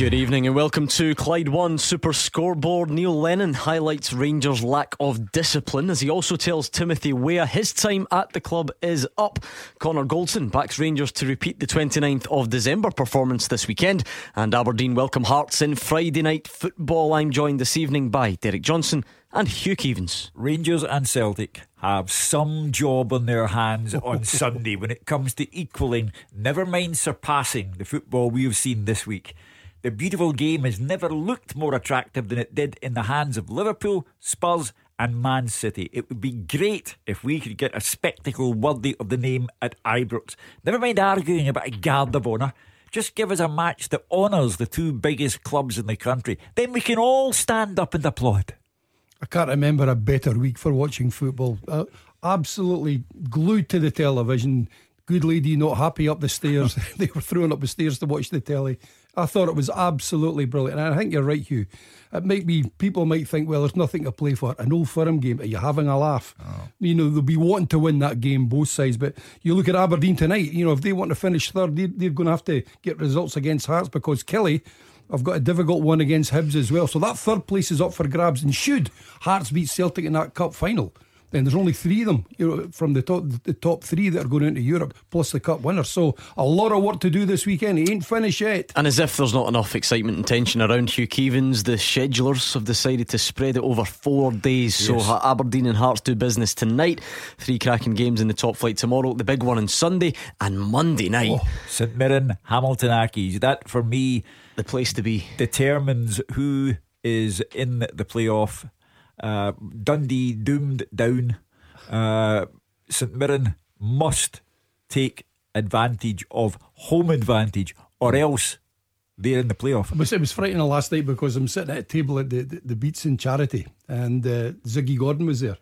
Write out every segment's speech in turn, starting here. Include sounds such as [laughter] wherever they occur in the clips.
Good evening and welcome to Clyde One Super Scoreboard. Neil Lennon highlights Rangers' lack of discipline as he also tells Timothy Weah his time at the club is up. Connor Goldson backs Rangers to repeat the 29th of December performance this weekend. And Aberdeen welcome Hearts in Friday night football. I'm joined this evening by Derek Johnstone and Hugh Keevins. Rangers and Celtic have some job on their hands on [laughs] Sunday when it comes to equaling, never mind surpassing, the football we have seen this week. The beautiful game has never looked more attractive than it did in the hands of Liverpool, Spurs, and Man City. It would be great if we could get a spectacle worthy of the name at Ibrox. Never mind arguing about a guard of honour. Just give us a match that honours the two biggest clubs in the country. Then we can all stand up and applaud. I can't remember a better week for watching football. Uh, absolutely glued to the television. Good lady not happy up the stairs. [laughs] they were throwing up the stairs to watch the telly. I thought it was absolutely brilliant. And I think you're right, Hugh. It might be, people might think, well, there's nothing to play for. An old firm game, are you having a laugh? Oh. You know, they'll be wanting to win that game, both sides. But you look at Aberdeen tonight, you know, if they want to finish third, they, they're going to have to get results against Hearts because Killie. I've got a difficult one against Hibs as well. So that third place is up for grabs. And should Hearts beat Celtic in that cup final, then there's only three of them you know, from the top the top three that are going into Europe, plus the cup winner. So a lot of work to do this weekend. He ain't finished yet. And as if there's not enough excitement and tension around Hugh Keevins, the schedulers have decided to spread it over four days. Yes. So Aberdeen and Hearts do business tonight. Three cracking games in the top flight tomorrow. The big one on Sunday and Monday night. Oh, St Mirren, Hamilton Accies. That for me, the place to be determines who is in the playoff uh, Dundee doomed down. Uh, St Mirren must take advantage of home advantage, or else they're in the playoff. It was, it was frightening last night because I'm sitting at a table at the, the, the Beatson Charity, and uh, Ziggy Gordon was there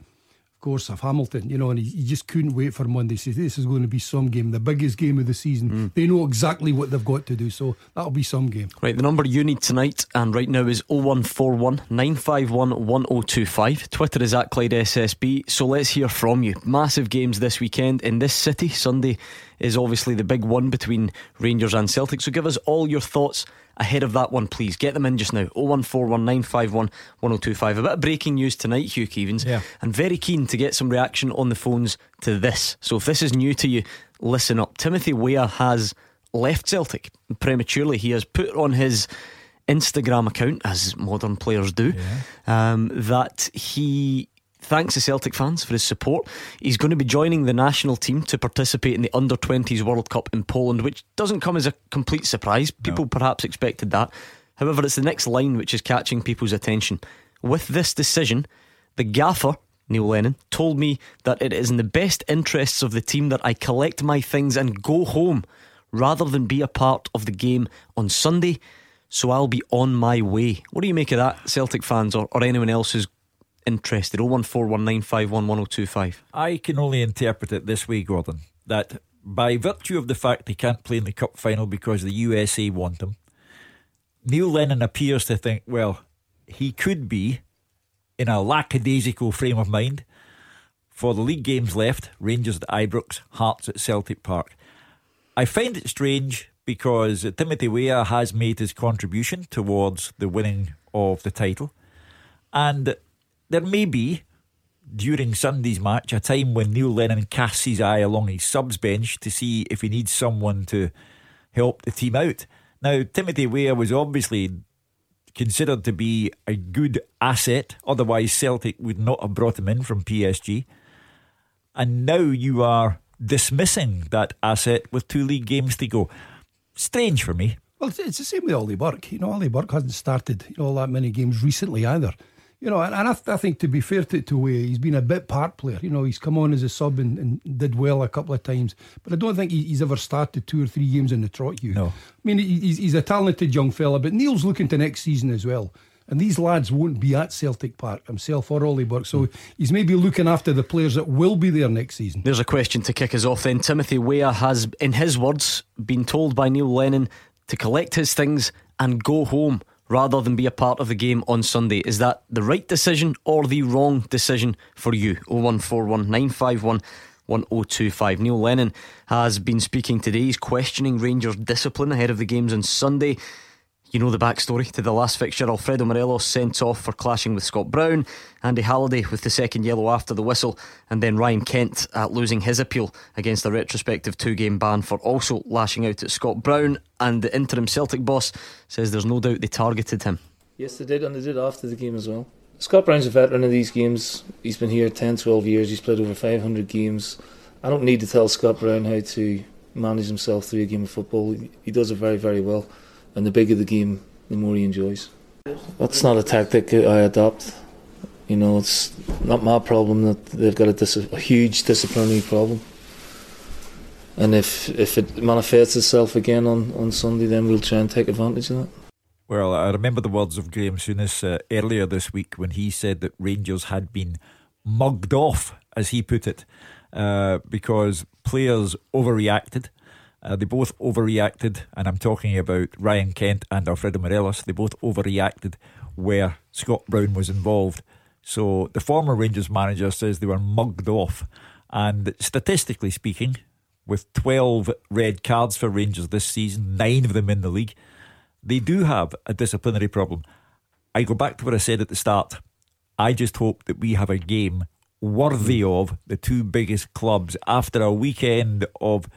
course, of Hamilton, you know, and he, he, just couldn't wait for Monday. He said, This is going to be some game, the biggest game of the season. Mm. They know exactly what they've got to do, so that'll be some game. Right, the number you need tonight and right now is 0141 951 1025. Twitter is at Clyde SSB, so let's hear from you. Massive games this weekend in this city. Sunday is obviously the big one between Rangers and Celtic, so give us all your thoughts ahead of that one, please. Get them in just now. 01419511025. A bit of breaking news tonight, Hugh Keevins. Yeah. And very keen to get some reaction on the phones to this. So if this is new to you, listen up. Timothy Weah has left Celtic prematurely. He has put on his Instagram account, as modern players do, yeah. um, that he thanks to Celtic fans for his support. He's going to be joining the national team to participate in the under 20s World Cup in Poland, which doesn't come as a complete surprise. People no. perhaps expected that. However, it's the next line which is catching people's attention. With this decision, the gaffer, Neil Lennon, told me that it is in the best interests of the team that I collect my things and go home rather than be a part of the game on Sunday. So I'll be on my way. What do you make of that, Celtic fans, or, or anyone else who's interested. 01419511025. I can only interpret it this way, Gordon, that by virtue of the fact he can't play in the cup final because the USA want him, Neil Lennon appears to think, well, he could be in a lackadaisical frame of mind for the league games left Rangers at Ibrox, Hearts at Celtic Park. I find it strange because Timothy Weah has made his contribution towards the winning of the title. And there may be, during Sunday's match, a time when Neil Lennon casts his eye along his subs bench to see if he needs someone to help the team out. Now, Timothy Weah was obviously considered to be a good asset, otherwise, Celtic would not have brought him in from PSG. And now you are dismissing that asset with two league games to go. Strange for me. Well, it's the same with Ollie Burke. You know, Ollie Burke hasn't started all that many games recently either. You know, and, and I, th- I, think to be fair to, to Weah, he's been a bit part player. You know, he's come on as a sub and, and did well a couple of times, but I don't think he, he's ever started two or three games in the trot. You, no. I mean, he's, he's a talented young fella, but Neil's looking to next season as well. And these lads won't be at Celtic Park, himself or Ollie Burke. So hmm. he's maybe looking after the players that will be there next season. There's a question to kick us off then. Timothy Weah has, in his words, been told by Neil Lennon to collect his things and go home rather than be a part of the game on Sunday. Is that the right decision or the wrong decision for you? 0141 951 1025. Neil Lennon has been speaking today. He's questioning Rangers' discipline ahead of the games on Sunday. You know the backstory to the last fixture. Alfredo Morelos sent off for clashing with Scott Brown, Andy Halliday with the second yellow after the whistle, and then Ryan Kent at losing his appeal against a retrospective two game ban for also lashing out at Scott Brown. And the interim Celtic boss says there's no doubt they targeted him. Yes, they did, and they did after the game as well. Scott Brown's a veteran of these games. He's been here 10, 12 years. He's played over 500 games. I don't need to tell Scott Brown how to manage himself through a game of football. He does it very, very well and the bigger the game, the more he enjoys. That's not a tactic I adopt. You know, it's not my problem that they've got a, dis- a huge disciplinary problem. And if if it manifests itself again on, on Sunday, then we'll try and take advantage of that. Well, I remember the words of Graham Souness uh, earlier this week when he said that Rangers had been mugged off, as he put it, uh, because players overreacted. Uh, they both overreacted, and I'm talking about Ryan Kent and Alfredo Morelos. They both overreacted where Scott Brown was involved. So the former Rangers manager says they were mugged off. And statistically speaking, with 12 red cards for Rangers this season, nine of them in the league, they do have a disciplinary problem. I go back to what I said at the start. I just hope that we have a game worthy of the two biggest clubs after a weekend of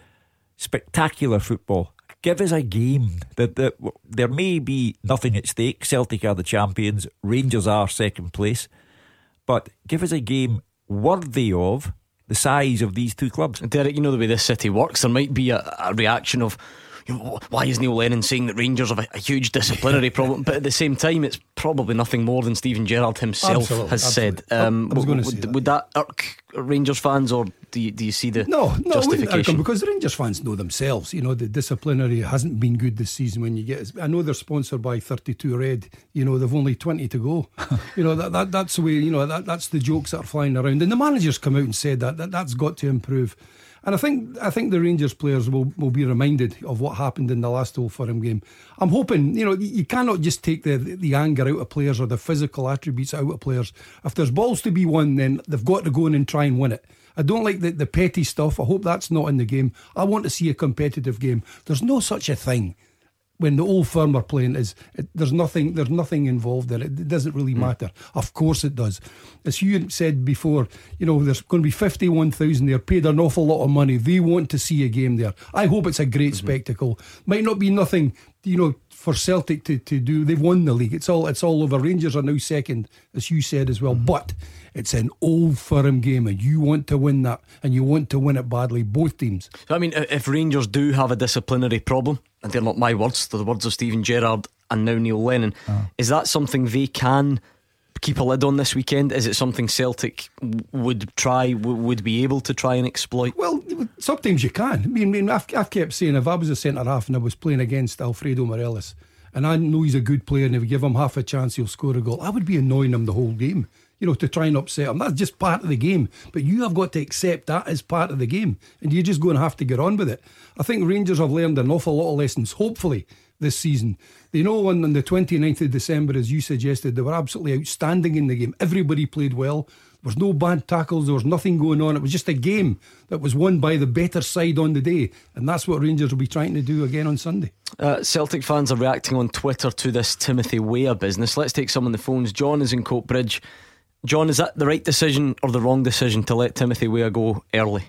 spectacular football. Give us a game. That, that there may be nothing at stake. Celtic are the champions. Rangers are second place, but give us a game worthy of the size of these two clubs. Derek, you know the way this city works. There might be a, a reaction of why is Neil Lennon saying that Rangers have a, a huge disciplinary [laughs] problem? But at the same time, it's probably nothing more than Steven Gerrard himself absolutely, has absolutely. said. Um, I was would, say would, that. that irk Rangers fans, or do you, do you see the No, no, it wouldn't irk justification? because the Rangers fans know themselves. You know, the disciplinary hasn't been good this season. When you get, I know they're sponsored by 32 Red. You know, they've only 20 to go. [laughs] you know, that, that that's the way. You know, that that's the jokes that are flying around. And the managers come out and said that, that that's got to improve. And I think I think the Rangers players will, will be reminded of what happened in the last Old Firm game. I'm hoping, you know, you cannot just take the the anger out of players or the physical attributes out of players. If there's balls to be won, then they've got to go in and try and win it. I don't like the, the petty stuff. I hope that's not in the game. I want to see a competitive game. There's no such a thing when the old firm are playing is it, there's nothing there's nothing involved there. It, it doesn't really hmm. matter. Of course it does. As you said before, you know there's going to be fifty one thousand there, paid an awful lot of money. They want to see a game there. I hope it's a great mm-hmm. spectacle. Might not be nothing, you know, for Celtic to, to do. They've won the league. It's all it's all over. Rangers are now second, as you said as well. Mm-hmm. But it's an old firm game, and you want to win that, and you want to win it badly. Both teams. So, I mean, if Rangers do have a disciplinary problem, and they're not my words, they're the words of Steven Gerrard and now Neil Lennon, ah. is that something they can keep a lid on this weekend? Is it something Celtic would try, would be able to try and exploit? Well, sometimes you can. I mean, I've, I've kept saying if I was a centre half and I was playing against Alfredo Morelos, and I know he's a good player, and if you give him half a chance, he'll score a goal. I would be annoying him the whole game. You know, to try and upset them. That's just part of the game. But you have got to accept that as part of the game. And you're just going to have to get on with it. I think Rangers have learned an awful lot of lessons, hopefully, this season. They know on, on the 29th of December, as you suggested, they were absolutely outstanding in the game. Everybody played well. There was no bad tackles. There was nothing going on. It was just a game that was won by the better side on the day. And that's what Rangers will be trying to do again on Sunday. Uh, Celtic fans are reacting on Twitter to this Timothy Weah business. Let's take some on the phones. John is in Coatbridge. John, is that the right decision or the wrong decision to let Timothy Weah go early?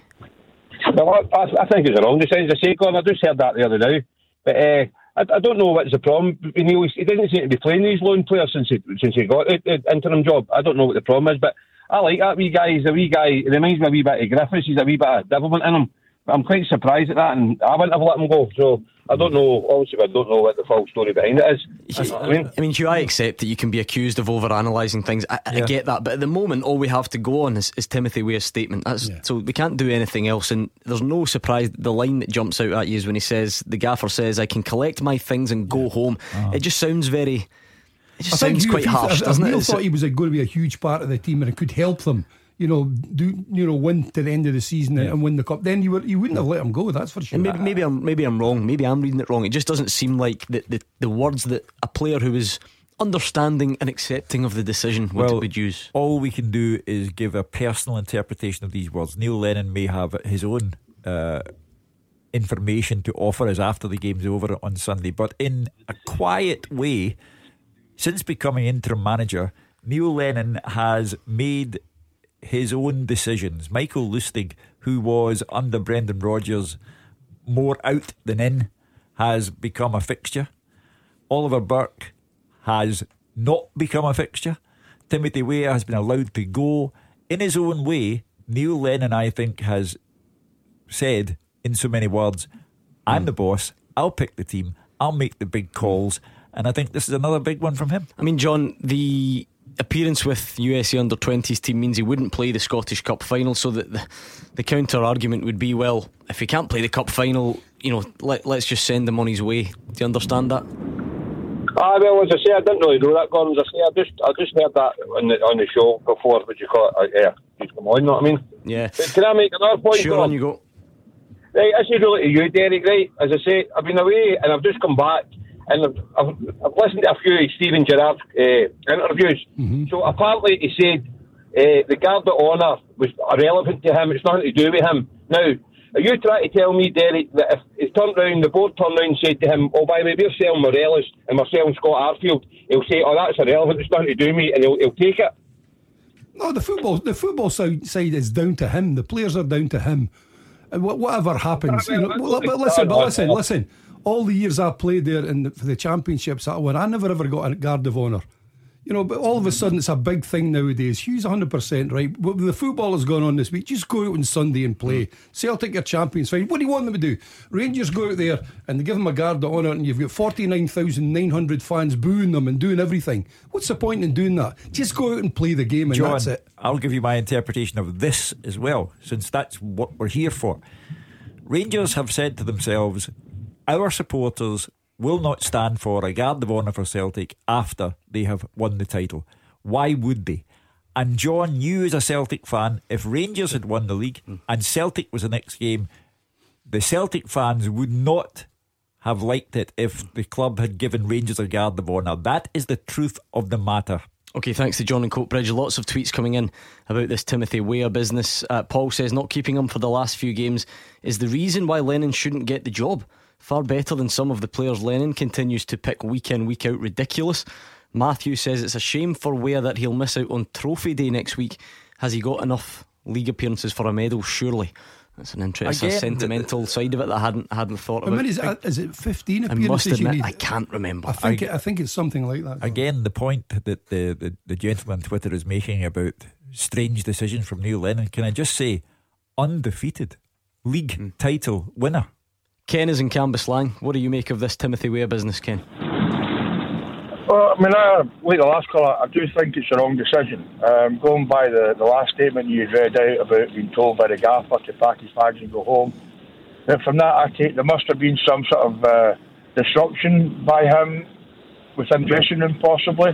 Well, I, I think it's a wrong decision to say, Gordon. I just heard that the other day. But uh, I, I don't know what's the problem. Neil, he doesn't seem to be playing these loan players since he, since he got the, the interim job. I don't know what the problem is, but I like that wee guy. He's a wee guy. It reminds me a wee bit of Griffiths. He's a wee bit of devilment in him. But I'm quite surprised at that, and I wouldn't have let him go. So I don't know. Obviously, I don't know what the full story behind it is. You I mean? I mean, Hugh, I accept that you can be accused of over analysing things. I, I get that, but at the moment, all we have to go on is, is Timothy Weah's statement. That's, Yeah. So we can't do anything else. And there's no surprise. The line that jumps out at you is when he says, "The gaffer says I can collect my things and go home." Ah. It just sounds very. It just sounds quite harsh, if, if doesn't it? Neil It's- thought he was going to be a huge part of the team and it could help them, you know, do you know win to the end of the season yeah. and win the cup, then you were you wouldn't have let him go. That's for sure. And maybe, maybe I'm maybe I'm wrong. Maybe I'm reading it wrong. It just doesn't seem like the the, the words that a player who is understanding and accepting of the decision would, well, would use. All we can do is give a personal interpretation of these words. Neil Lennon may have his own. Uh, information to offer us after the game's over on Sunday, but in a quiet way, since becoming interim manager, Neil Lennon has made his own decisions. Michael Lustig, who was under Brendan Rodgers more out than in, has become a fixture. Oliver Burke has not become a fixture. Timothy Weah has been allowed to go. In his own way, Neil Lennon, I think, has said in so many words, I'm mm. the boss, I'll pick the team, I'll make the big calls. And I think this is another big one from him. I mean, John, the appearance with USA under 20s team means he wouldn't play the Scottish Cup final. So that the, the counter argument would be, well, if he can't play the Cup final, you know, let, let's just send him on his way. Do you understand that? Ah, well, as I say, I didn't really know that, Gordon. As I say, I just, I just heard that on the on the show before. What you call it? Uh, yeah, he's come on. You know what I mean? Yeah. But can I make another point? Sure, on you go. Right, this is really to you, Derek. Right, as I say, I've been away and I've just come back and I've, I've, I've listened to a few Steven Gerrard uh, interviews. Mm-hmm. So apparently he said uh, the guard of honour was irrelevant to him. It's nothing to do with him. Now, are you trying to tell me, Derek, that if he turned round, the board turned round and said to him, "Oh, by the way, we're selling Morelos and we're selling Scott Arfield," he'll say, "Oh, that's irrelevant. It's nothing to do with me," and he'll, he'll take it. No, the football the football side, side is down to him. The players are down to him. And whatever happens, you know, but listen, but listen, listen. All the years I played there in the, for the championships I won, I never ever got a guard of honour. You know, but all of a sudden it's a big thing nowadays. Hugh's 100% right. The football has gone on this week. Just go out on Sunday and play. Celtic are champions, fine. What do you want them to do? Rangers go out there and they give them a guard of honour and you've got 49,900 fans booing them and doing everything. What's the point in doing that? Just go out and play the game and John, that's it. I'll give you my interpretation of this as well, since that's what we're here for. Rangers have said to themselves, our supporters will not stand for a guard of honour for Celtic after they have won the title. Why would they? And John, you as a Celtic fan, if Rangers had won the league and Celtic was the next game, the Celtic fans would not have liked it if the club had given Rangers a guard of honour. That is the truth of the matter. Okay, thanks to John and Coatbridge. Lots of tweets coming in about this Timothy Weah business. Uh, Paul says not keeping him for the last few games is the reason why Lennon shouldn't get the job. Far better than some of the players Lennon continues to pick week in, week out. Ridiculous. Matthew says it's a shame for Weah that he'll miss out on Trophy Day next week. Has he got enough league appearances for a medal? Surely. That's an interesting Again, sentimental the, the, side of it that I hadn't hadn't thought about. I mean, is, it, is it fifteen appearances? I must admit, I can't remember. I think I, it, I think it's something like that. Again, the point that the, the the gentleman on Twitter is making about strange decisions from Neil Lennon. Can I just say, undefeated league mm. title winner Ken is in Cambuslang. What do you make of this Timothy Weah business, Ken? Well, I mean, I, like the last call, I do think it's a wrong decision. Um, going by the, the last statement you read out about being told by the gaffer to pack his bags and go home, and from that I take there must have been some sort of uh, disruption by him within dressing room, possibly,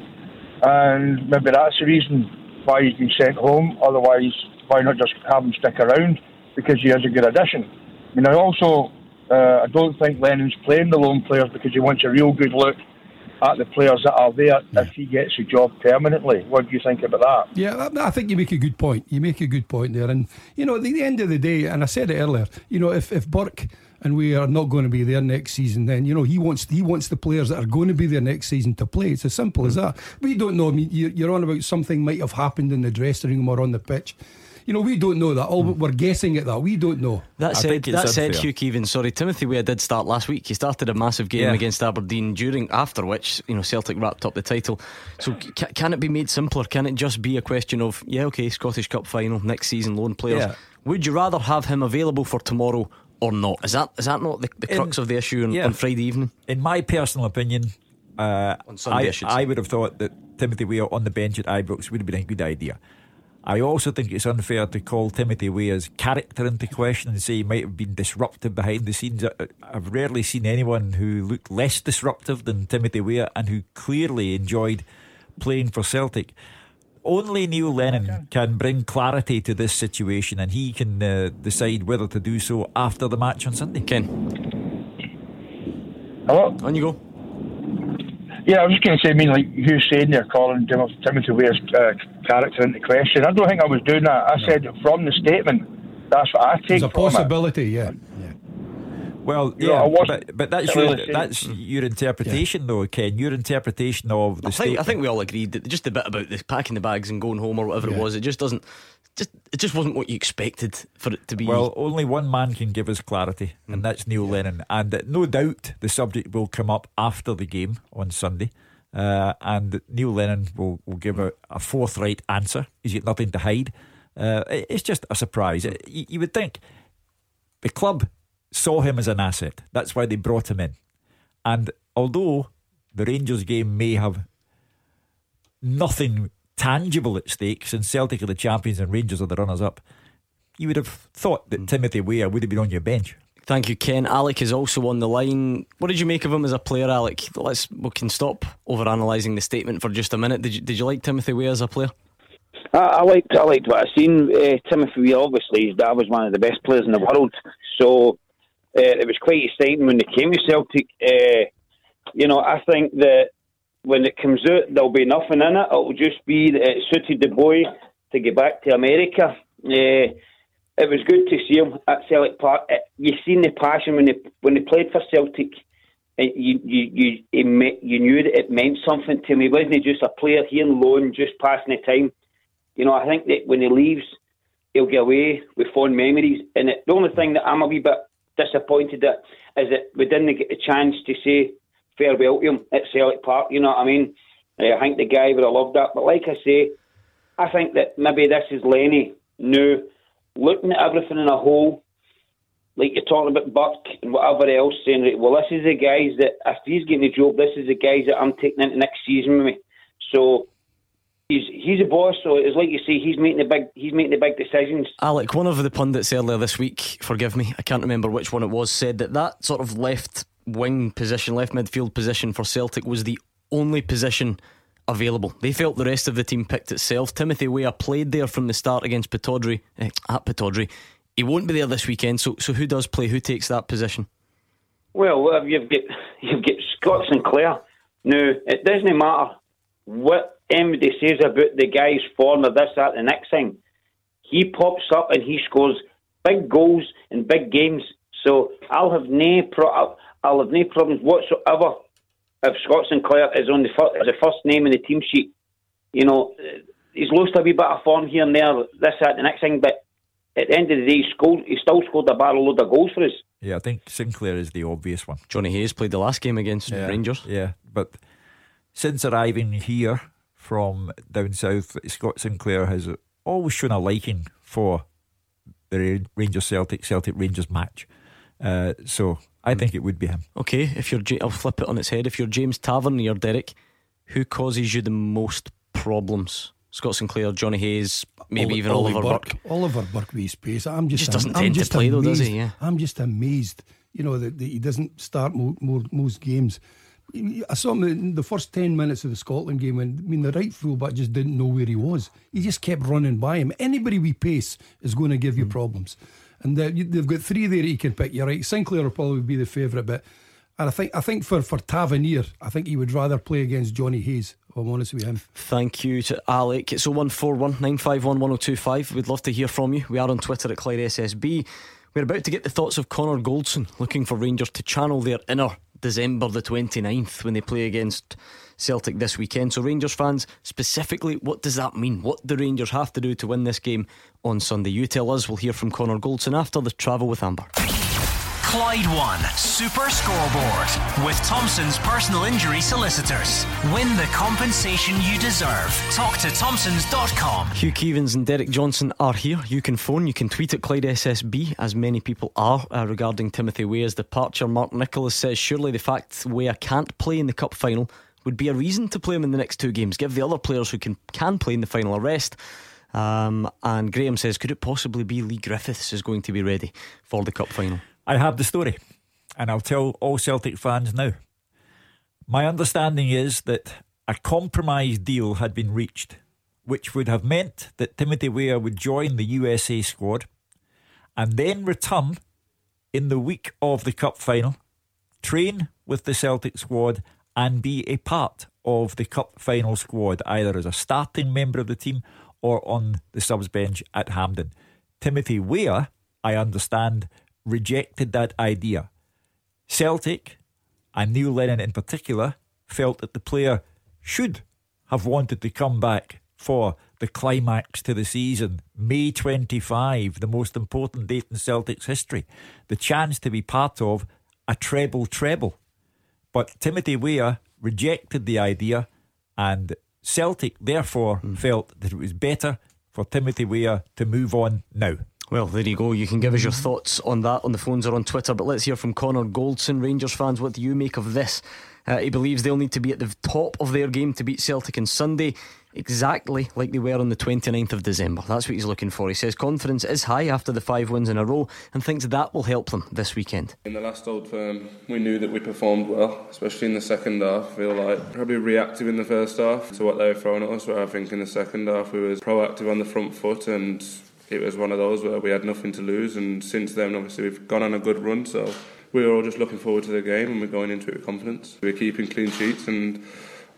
and maybe that's the reason why he's been sent home. Otherwise, why not just have him stick around because he is a good addition? I mean, I also uh, I don't think Lennon's playing the lone players because he wants a real good look at the players that are there yeah. if he gets a job permanently. What do you think about that? Yeah, I think you make a good point. You make a good point there. And, you know, at the end of the day, and I said it earlier, you know, if, if Burke and Weah are not going to be there next season, then you know he wants he wants the players that are going to be there next season to play. It's as simple as that. We don't know. I mean, you're on about something might have happened in the dressing room or on the pitch. You know, we don't know that. All mm. we're guessing at that. We don't know. That said, that said, Hugh Keevins. Sorry, Timothy Weah did start last week. He started a massive game yeah. against Aberdeen. During after which, you know, Celtic wrapped up the title. So c- can it be made simpler? Can it just be a question of yeah, okay, Scottish Cup final next season, loan players? Yeah. Would you rather have him available for tomorrow or not? Is that is that not the, the crux In, of the issue on, yeah. on, Friday evening? In my personal opinion, uh, on Sunday, I, I, I, would have thought that Timothy Weah on the bench at Ibrox would have been a good idea. I also think it's unfair to call Timothy Weah's character into question and say he might have been disruptive behind the scenes. I've rarely seen anyone who looked less disruptive than Timothy Weah and who clearly enjoyed playing for Celtic. only Neil Lennon can bring clarity to this situation, and he can uh, decide whether to do so after the match on Sunday. Ken. Hello? On you go. Yeah, I was just going to say, I mean, like you saying you're calling Tim- Timothy Weah's uh, character into question. I don't think I was doing that. I said from the statement, that's what I take There's a from it. possibility, yeah. yeah. Well, You know, yeah, but, but that's your saying- that's your interpretation, though, Ken. Your interpretation of the I think, statement. I think we all agreed that just the bit about the packing the bags and going home or whatever it was, it just doesn't. Just it just wasn't what you expected for it to be. Well, only one man can give us clarity, and that's Neil Lennon. And uh, no doubt the subject will come up after the game on Sunday. Uh, and Neil Lennon will, will give a, a forthright answer. He's got nothing to hide. Uh, it- it's just a surprise. Uh, You, you would think the club saw him as an asset. That's why they brought him in. And although the Rangers game may have nothing tangible at stake, since Celtic are the champions and Rangers are the runners up, you would have thought that Timothy Weah would have been on your bench. Thank you, Ken. Alec is also on the line. What did you make of him as a player, Alec? Let's we can stop over analysing the statement for just a minute. Did you did you like Timothy Weah as a player? I, I liked I liked what I seen. Uh, Timothy Weah, obviously, that was one of the best players in the world, so uh, it was quite exciting when they came to Celtic. Uh, you know, I think that when it comes out, there'll be nothing in it. It'll just be that it suited the boy to get back to America. Uh, it was good to see him at Celtic Park. It, you seen the passion when they when they played for Celtic. And you you you me, you knew that it meant something to me. He wasn't he just a player here on loan, just passing the time. You know, I think that when he leaves, he'll get away with fond memories. And it, the only thing that I'm a wee bit disappointed at is that we didn't get a chance to say farewell to him at Celtic Park. You know what I mean? Uh, I think the guy would have loved that. But like I say, I think that maybe this is Lenny now looking at everything in a whole, like you're talking about Burke and whatever else, saying, right, well, this is the guys that, if he's getting the job, this is the guys that I'm taking into next season with me. So he's he's a boss, so it's like you say, he's making the big he's making the big decisions. Alec, one of the pundits earlier this week, forgive me, I can't remember which one it was, said that that sort of left wing position, left midfield position for Celtic was the only position available. They felt the rest of the team picked itself. Timothy Weah played there from the start against Pittodrie, eh, at Pittodrie. He won't be there this weekend, so so who does play? Who takes that position? Well, you've got you've got Scott Sinclair. Now it doesn't matter what anybody says about the guy's form or this, that, the next thing. He pops up and he scores big goals in big games. So I'll have no pro- I'll have no problems whatsoever if Scott Sinclair is on the fir- as the first name in the team sheet. You know, uh, he's lost a wee bit of form here and there, this, that, the next thing, but at the end of the day, he, scored, he still scored a barrel load of goals for us. Yeah, I think Sinclair is the obvious one. Johnny Hayes played the last game against Yeah, Rangers. Yeah, but since arriving here from down south, Scott Sinclair has always shown a liking for the Rangers Celtic Celtic Rangers match. Uh, so I think it would be him. Okay, if you're, Ja- I'll flip it on its head. If you're James Tavernier, or Derek, who causes you the most problems? Scott Sinclair, Johnny Hayes, maybe Oli- even Ollie Oliver Burke. Oliver Burke with his pace. I'm just, Just doesn't I'm tend to just play though, does he? amazed. Yeah. I'm just amazed. You know that, that he doesn't start mo- mo- most games. I saw him in the first ten minutes of the Scotland game, and I mean the right fullback just didn't know where he was. He just kept running by him. Anybody with pace is going to give you Hmm. problems, and they've got three there you can pick. You're right. Sinclair will probably be the favourite, but and I think I think for for Tavernier, I think he would rather play against Johnny Hayes. If I'm honest with him. Thank you to Alec. It's 0141 951 1025. We'd love to hear from you. We are on Twitter at Clyde SSB. We're about to get the thoughts of Connor Goldson, looking for Rangers to channel their inner December the 29th when they play against Celtic this weekend. So, Rangers fans, specifically, what does that mean? What do Rangers have to do to win this game on Sunday? You tell us. We'll hear from Connor Goldson after the travel with Amber. Clyde One Super Scoreboard with Thompson's personal injury solicitors. Win the compensation you deserve. Talk to Thompson's.com. Hugh Keevins and Derek Johnstone are here. You can phone, you can tweet at Clyde SSB, as many people are uh, regarding Timothy Weah's departure. Mark Nicholas says surely the fact Weah can't play in the cup final would be a reason to play him in the next two games. Give the other players who can can play in the final a rest. Um, and Graham says, could it possibly be Leigh Griffiths is going to be ready for the cup final? I have the story, and I'll tell all Celtic fans now. My understanding is that a compromise deal had been reached which would have meant that Timothy Weah would join the USA squad and then return in the week of the Cup final, train with the Celtic squad, and be a part of the Cup final squad, either as a starting member of the team or on the subs bench at Hampden. Timothy Weah, I understand, rejected that idea. Celtic, and Neil Lennon in particular, felt that the player should have wanted to come back for the climax to the season, May 25, the most important date in Celtic's history, the chance to be part of a treble treble. But Timothy Weah rejected the idea, and Celtic therefore mm. felt that it was better for Timothy Weah to move on now. Well, there you go. You can give us your thoughts on that on the phones or on Twitter. But let's hear from Connor Goldson, Rangers fans. What do you make of this? Uh, he believes they'll need to be at the top of their game to beat Celtic on Sunday exactly like they were on the 29th of December. That's what he's looking for. He says confidence is high after the five wins in a row and thinks that will help them this weekend. In the last Old Firm, we knew that we performed well, especially in the second half. I feel like probably reactive in the first half to what they were throwing at us, where I think in the second half we was proactive on the front foot and it was one of those where we had nothing to lose and since then obviously we've gone on a good run so we were all just looking forward to the game and we're going into it with confidence. We're keeping clean sheets and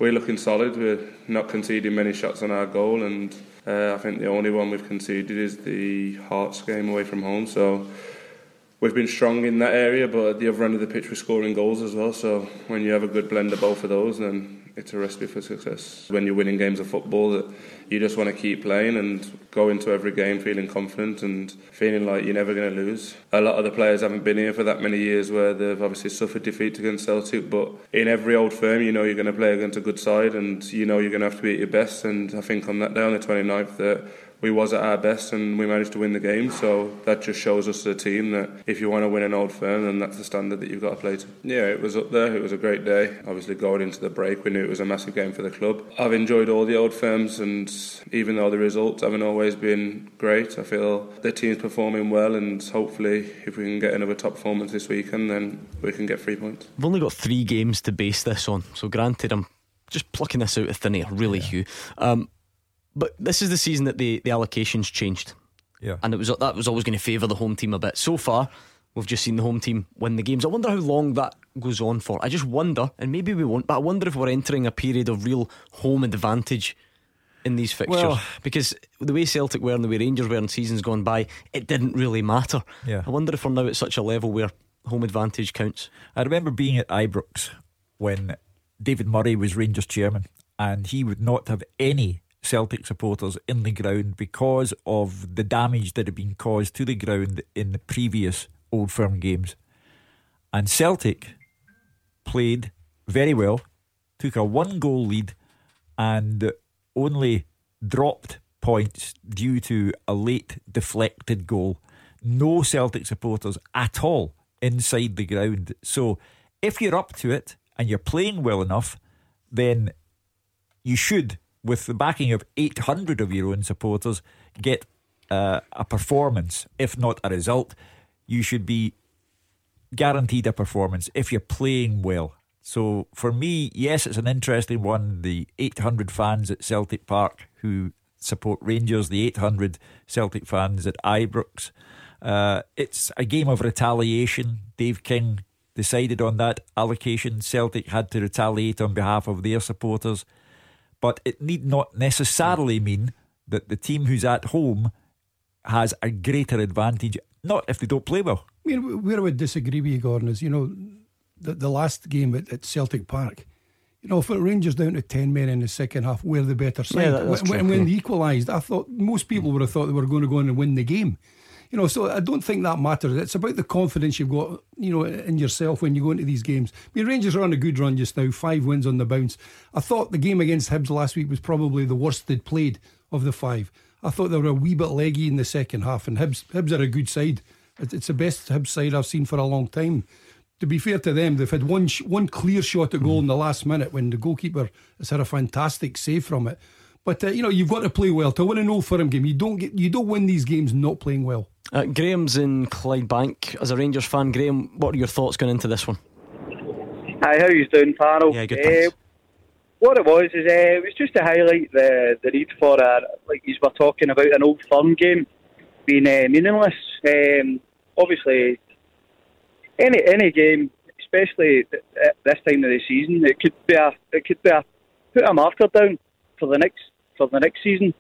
we're looking solid. We're not conceding many shots on our goal, and uh, I think the only one we've conceded is the Hearts game away from home. So we've been strong in that area, but at the other end of the pitch, we're scoring goals as well. So when you have a good blend of both of those, then it's a recipe for success. When you're winning games of football, that you just want to keep playing and go into every game feeling confident and feeling like you're never going to lose. A lot of the players haven't been here for that many years where they've obviously suffered defeat against Celtic, but in every old firm, you know you're going to play against a good side and you know you're going to have to be at your best. And I think on that day, on the 29th, that we was at our best and we managed to win the game. So that just shows us as a team that if you want to win an old firm, then that's the standard that you've got to play to. Yeah, it was up there. It was a great day. Obviously, going into the break, we knew it was a massive game for the club. I've enjoyed all the old firms, and even though the results haven't always been great, I feel the team's performing well. And hopefully, if we can get another top performance this weekend, then we can get three points. We've only got three games to base this on. So, granted, I'm just plucking this out of thin air, really, yeah. Hugh. Um, but this is the season that the, the allocations changed. Yeah. And it was that was always going to favour the home team a bit. So far, we've just seen the home team win the games. I wonder how long that goes on for. I just wonder, and maybe we won't, but I wonder if we're entering a period of real home advantage in these fixtures. Well, because the way Celtic were and the way Rangers were in seasons gone by, it didn't really matter. Yeah. I wonder if we're now at such a level where home advantage counts. I remember being at Ibrox when David Murray was Rangers chairman, and he would not have any Celtic supporters in the ground because of the damage that had been caused to the ground in the previous Old Firm games. And Celtic played very well, took a one goal lead, and only dropped points due to a late deflected goal. No Celtic supporters at all inside the ground. So if you're up to it and you're playing well enough, then you should with the backing of 800 of your own supporters, get uh, a performance, if not a result. You should be guaranteed a performance if you're playing well. So for me, yes, it's an interesting one. The 800 fans at Celtic Park who support Rangers, the 800 Celtic fans at Ibrox. Uh, it's a game of retaliation. Dave King decided on that allocation. Celtic had to retaliate on behalf of their supporters but it need not necessarily mean that the team who's at home has a greater advantage. Not if they don't play well. I mean, where I would disagree with you, Gordon, is you know the, the last game at, at Celtic Park. You know, if it Rangers down to 10 men in the second half, we're the better side. Yeah, that, when, when, they equalised, I thought most people would have thought they were going to go in and win the game. You know, so I don't think that matters. It's about the confidence you've got, you know, in yourself when you go into these games. I mean, Rangers are on a good run just now, five wins on the bounce. I thought the game against Hibs last week was probably the worst they'd played of the five. I thought they were a wee bit leggy in the second half, and Hibs, Hibs are a good side. It's the best Hibs side I've seen for a long time. To be fair to them, they've had one one clear shot at goal in the last minute when the goalkeeper has had a fantastic save from it. But uh, you know you've got to play well to win an Old Firm game. You don't get you don't win these games not playing well. Uh, Graham's in Clydebank as a Rangers fan. Graham, what are your thoughts going into this one? Hi, how you doing, Farrell? Yeah, good. Uh, what it was is uh, it was just to highlight the the need for uh, like you were talking about an old firm game being uh, meaningless. Um, obviously, any any game, especially at this time of the season, it could be a it could be a put a marker down for the next for the next season,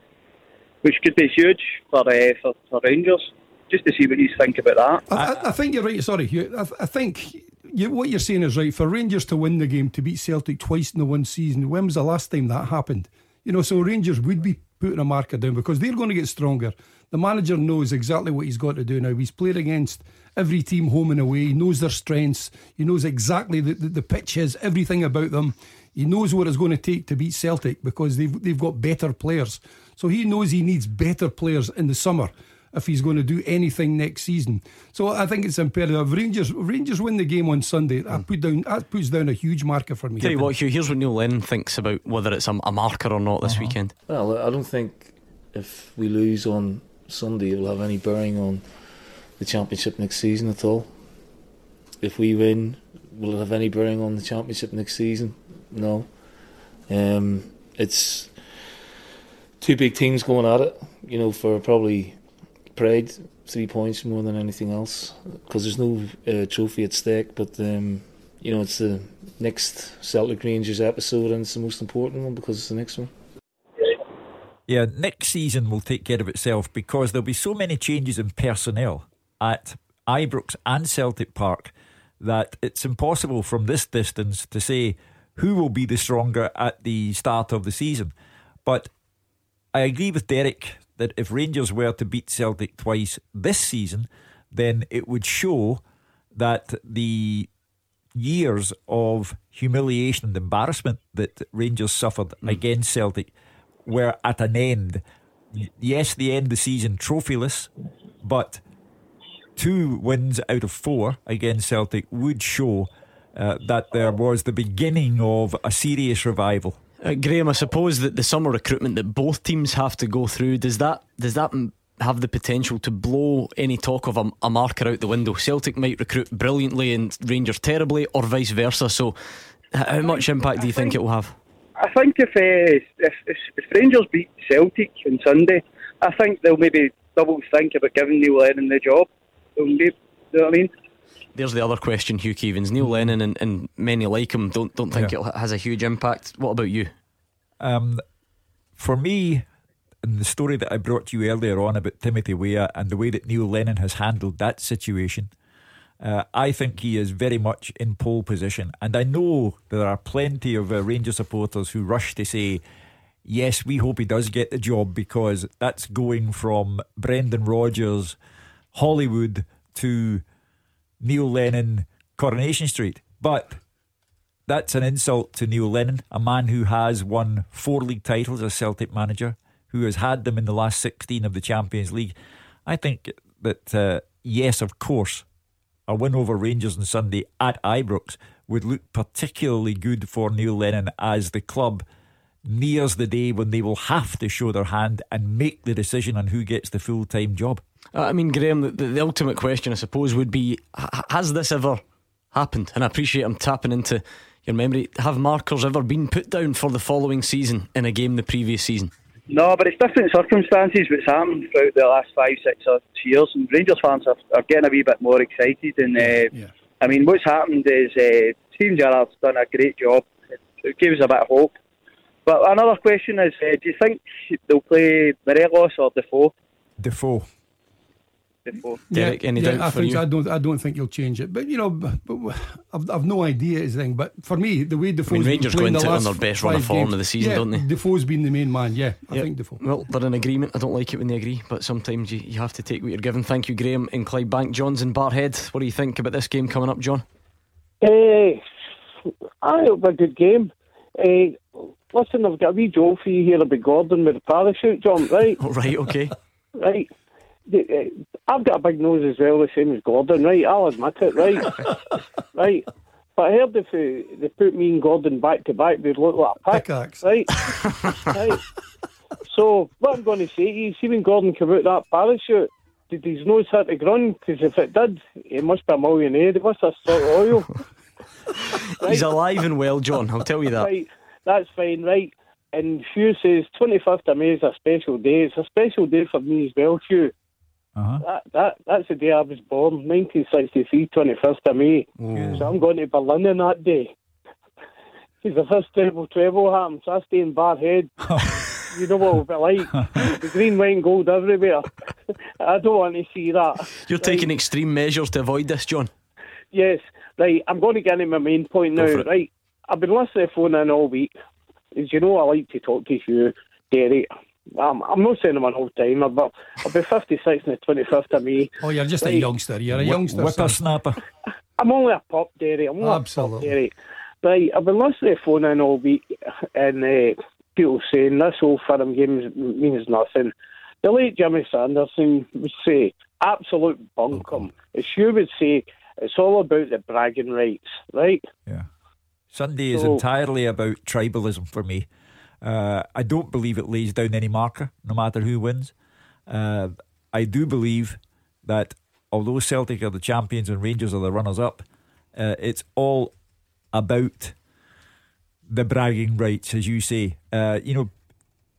which could be huge for uh, for, for Rangers. Just to see what you think about that. I, I think you're right. Sorry, I, I think you, what you're saying is right. For Rangers to win the game, to beat Celtic twice in the one season, when was the last time that happened? You know, so Rangers would be putting a marker down because they're going to get stronger. The manager knows exactly what he's got to do now. He's played against every team home and away. He knows their strengths. He knows exactly the, the, the pitch is, everything about them. He knows what it's going to take to beat Celtic because they've, they've got better players. So he knows he needs better players in the summer if he's going to do anything next season. So I think it's imperative. Rangers Rangers win the game on Sunday. That put down that puts down a huge marker for me. Tell you what, Hugh. Here's what Neil Lennon thinks about whether it's a, a marker or not this uh-huh. weekend. Well, I don't think if we lose on Sunday, it will have any bearing on the championship next season at all. If we win, will it have any bearing on the championship next season? No. Um, it's two big teams going at it. You know, for probably pride, three points more than anything else, because there's no uh, trophy at stake. But um, you know, it's the next Celtic Rangers episode, and it's the most important one because it's the next one. Yeah, next season will take care of itself because there'll be so many changes in personnel at Ibrox and Celtic Park that it's impossible from this distance to say who will be the stronger at the start of the season. But I agree with Derek that if Rangers were to beat Celtic twice this season, then it would show that the years of humiliation and embarrassment that Rangers suffered mm. against Celtic were at an end. Yes, the end of the season trophyless, but two wins out of four against Celtic would show uh, that there was the beginning of a serious revival. Uh, Graham, I suppose that the summer recruitment that both teams have to go through does that does that have the potential to blow any talk of a, a, marker out the window? Celtic might recruit brilliantly and Rangers terribly, or vice versa. So, how much impact do you think, think, it will have? I think if, uh, if, if if Rangers beat Celtic on Sunday, I think they'll maybe double think about giving Neil Lennon the job. Maybe, you know what I mean? There's the other question, Hugh Keevins. Neil Lennon and, and many like him don't don't think yeah. it has a huge impact. What about you? Um, for me, in the story that I brought to you earlier on about Timothy Weah and the way that Neil Lennon has handled that situation, uh, I think he is very much in pole position. And I know there are plenty of uh, Ranger supporters who rush to say, yes, we hope he does get the job because that's going from Brendan Rodgers, Hollywood to Neil Lennon, Coronation Street. But that's an insult to Neil Lennon, a man who has won four league titles as Celtic manager, who has had them in the last 16 of the Champions League. I think that, uh, yes, of course, a win over Rangers on Sunday at Ibrox would look particularly good for Neil Lennon as the club nears the day when they will have to show their hand and make the decision on who gets the full time job. Uh, I mean, Graham, the, the, ultimate question, I suppose, would be has this ever happened? And I appreciate I'm tapping into your memory. Have markers ever been put down for the following season in a game the previous season? No, but it's different circumstances what's happened throughout the last five, six years, and Rangers fans are, are getting a wee bit more excited. And uh, yeah. I mean, what's happened is uh, Team Gerrard's done a great job. It, it gives a bit of hope. But another question is, uh, do you think they'll play Morelos or Defoe? Defoe before. Derek, any yeah, I, think, I don't. I don't think you'll change it. But you know, but, but I've, I've no idea is the thing. But for me, the way Defoe's I mean, Rangers going to on their best run of form games, of the season, yeah, don't they? Defoe's been the main man. Yeah, I think Defoe. Well, they're in agreement. I don't like it when they agree, but sometimes you, you have to take what you're given. Thank you, Graham in Clydebank. John's in Barrhead. What do you think about this game coming up, John? Uh, I hope a good game. Uh, listen, I've got a wee joke for you here about Gordon with a parachute jump, right? [laughs] right, okay. right. Uh, I've got a big nose as well, the same as Gordon, right? I'll admit it, right? [laughs] right. But I heard if they, they put me and Gordon back to back, they'd look like a pick, Pickaxe. right? right. So what I'm going to say to you, see when Gordon came out that parachute, did his nose hit the ground? Because if it did, he must be a millionaire. He must have sought oil. [laughs] right? He's alive and well, John. I'll tell you that. Right. That's fine, right? And Hugh says 25th of May is a special day. It's a special day for me as well, Hugh. Uh-huh. That, that That's the day I was born, 1963, 21st of May. So I'm going to Berlin on that day. [laughs] It's the first treble treble happened, so I stay in Barrhead. [laughs] you know what it'll be like. the green, white, and gold everywhere. [laughs] I don't want to see that. You're Right. taking extreme measures to avoid this, John. Yes, right. I'm going to get into my main point Go now. Right, I've been listening to phone in all week. As you know, I like to talk to you, Derek. I'm, I'm not saying I'm an old timer, but I'll be 56 on the 25th of May. Oh, you're just a youngster. You're a youngster. son. Whippersnapper. [laughs] I'm only a pop, Derek. I'm only a Absolutely. pup, Derek. Right, I've been listening to phone in all week, and uh, people saying this whole firm game means nothing. The late Jimmy Sanderson would say, absolute bunkum. As you would say, it's all about the bragging rights, right? Yeah. Sunday is So- entirely about tribalism for me. Uh, I don't believe it lays down any marker, no matter who wins. Uh, I do believe that although Celtic are the champions and Rangers are the runners up, uh, it's all about the bragging rights, as you say. Uh, you know,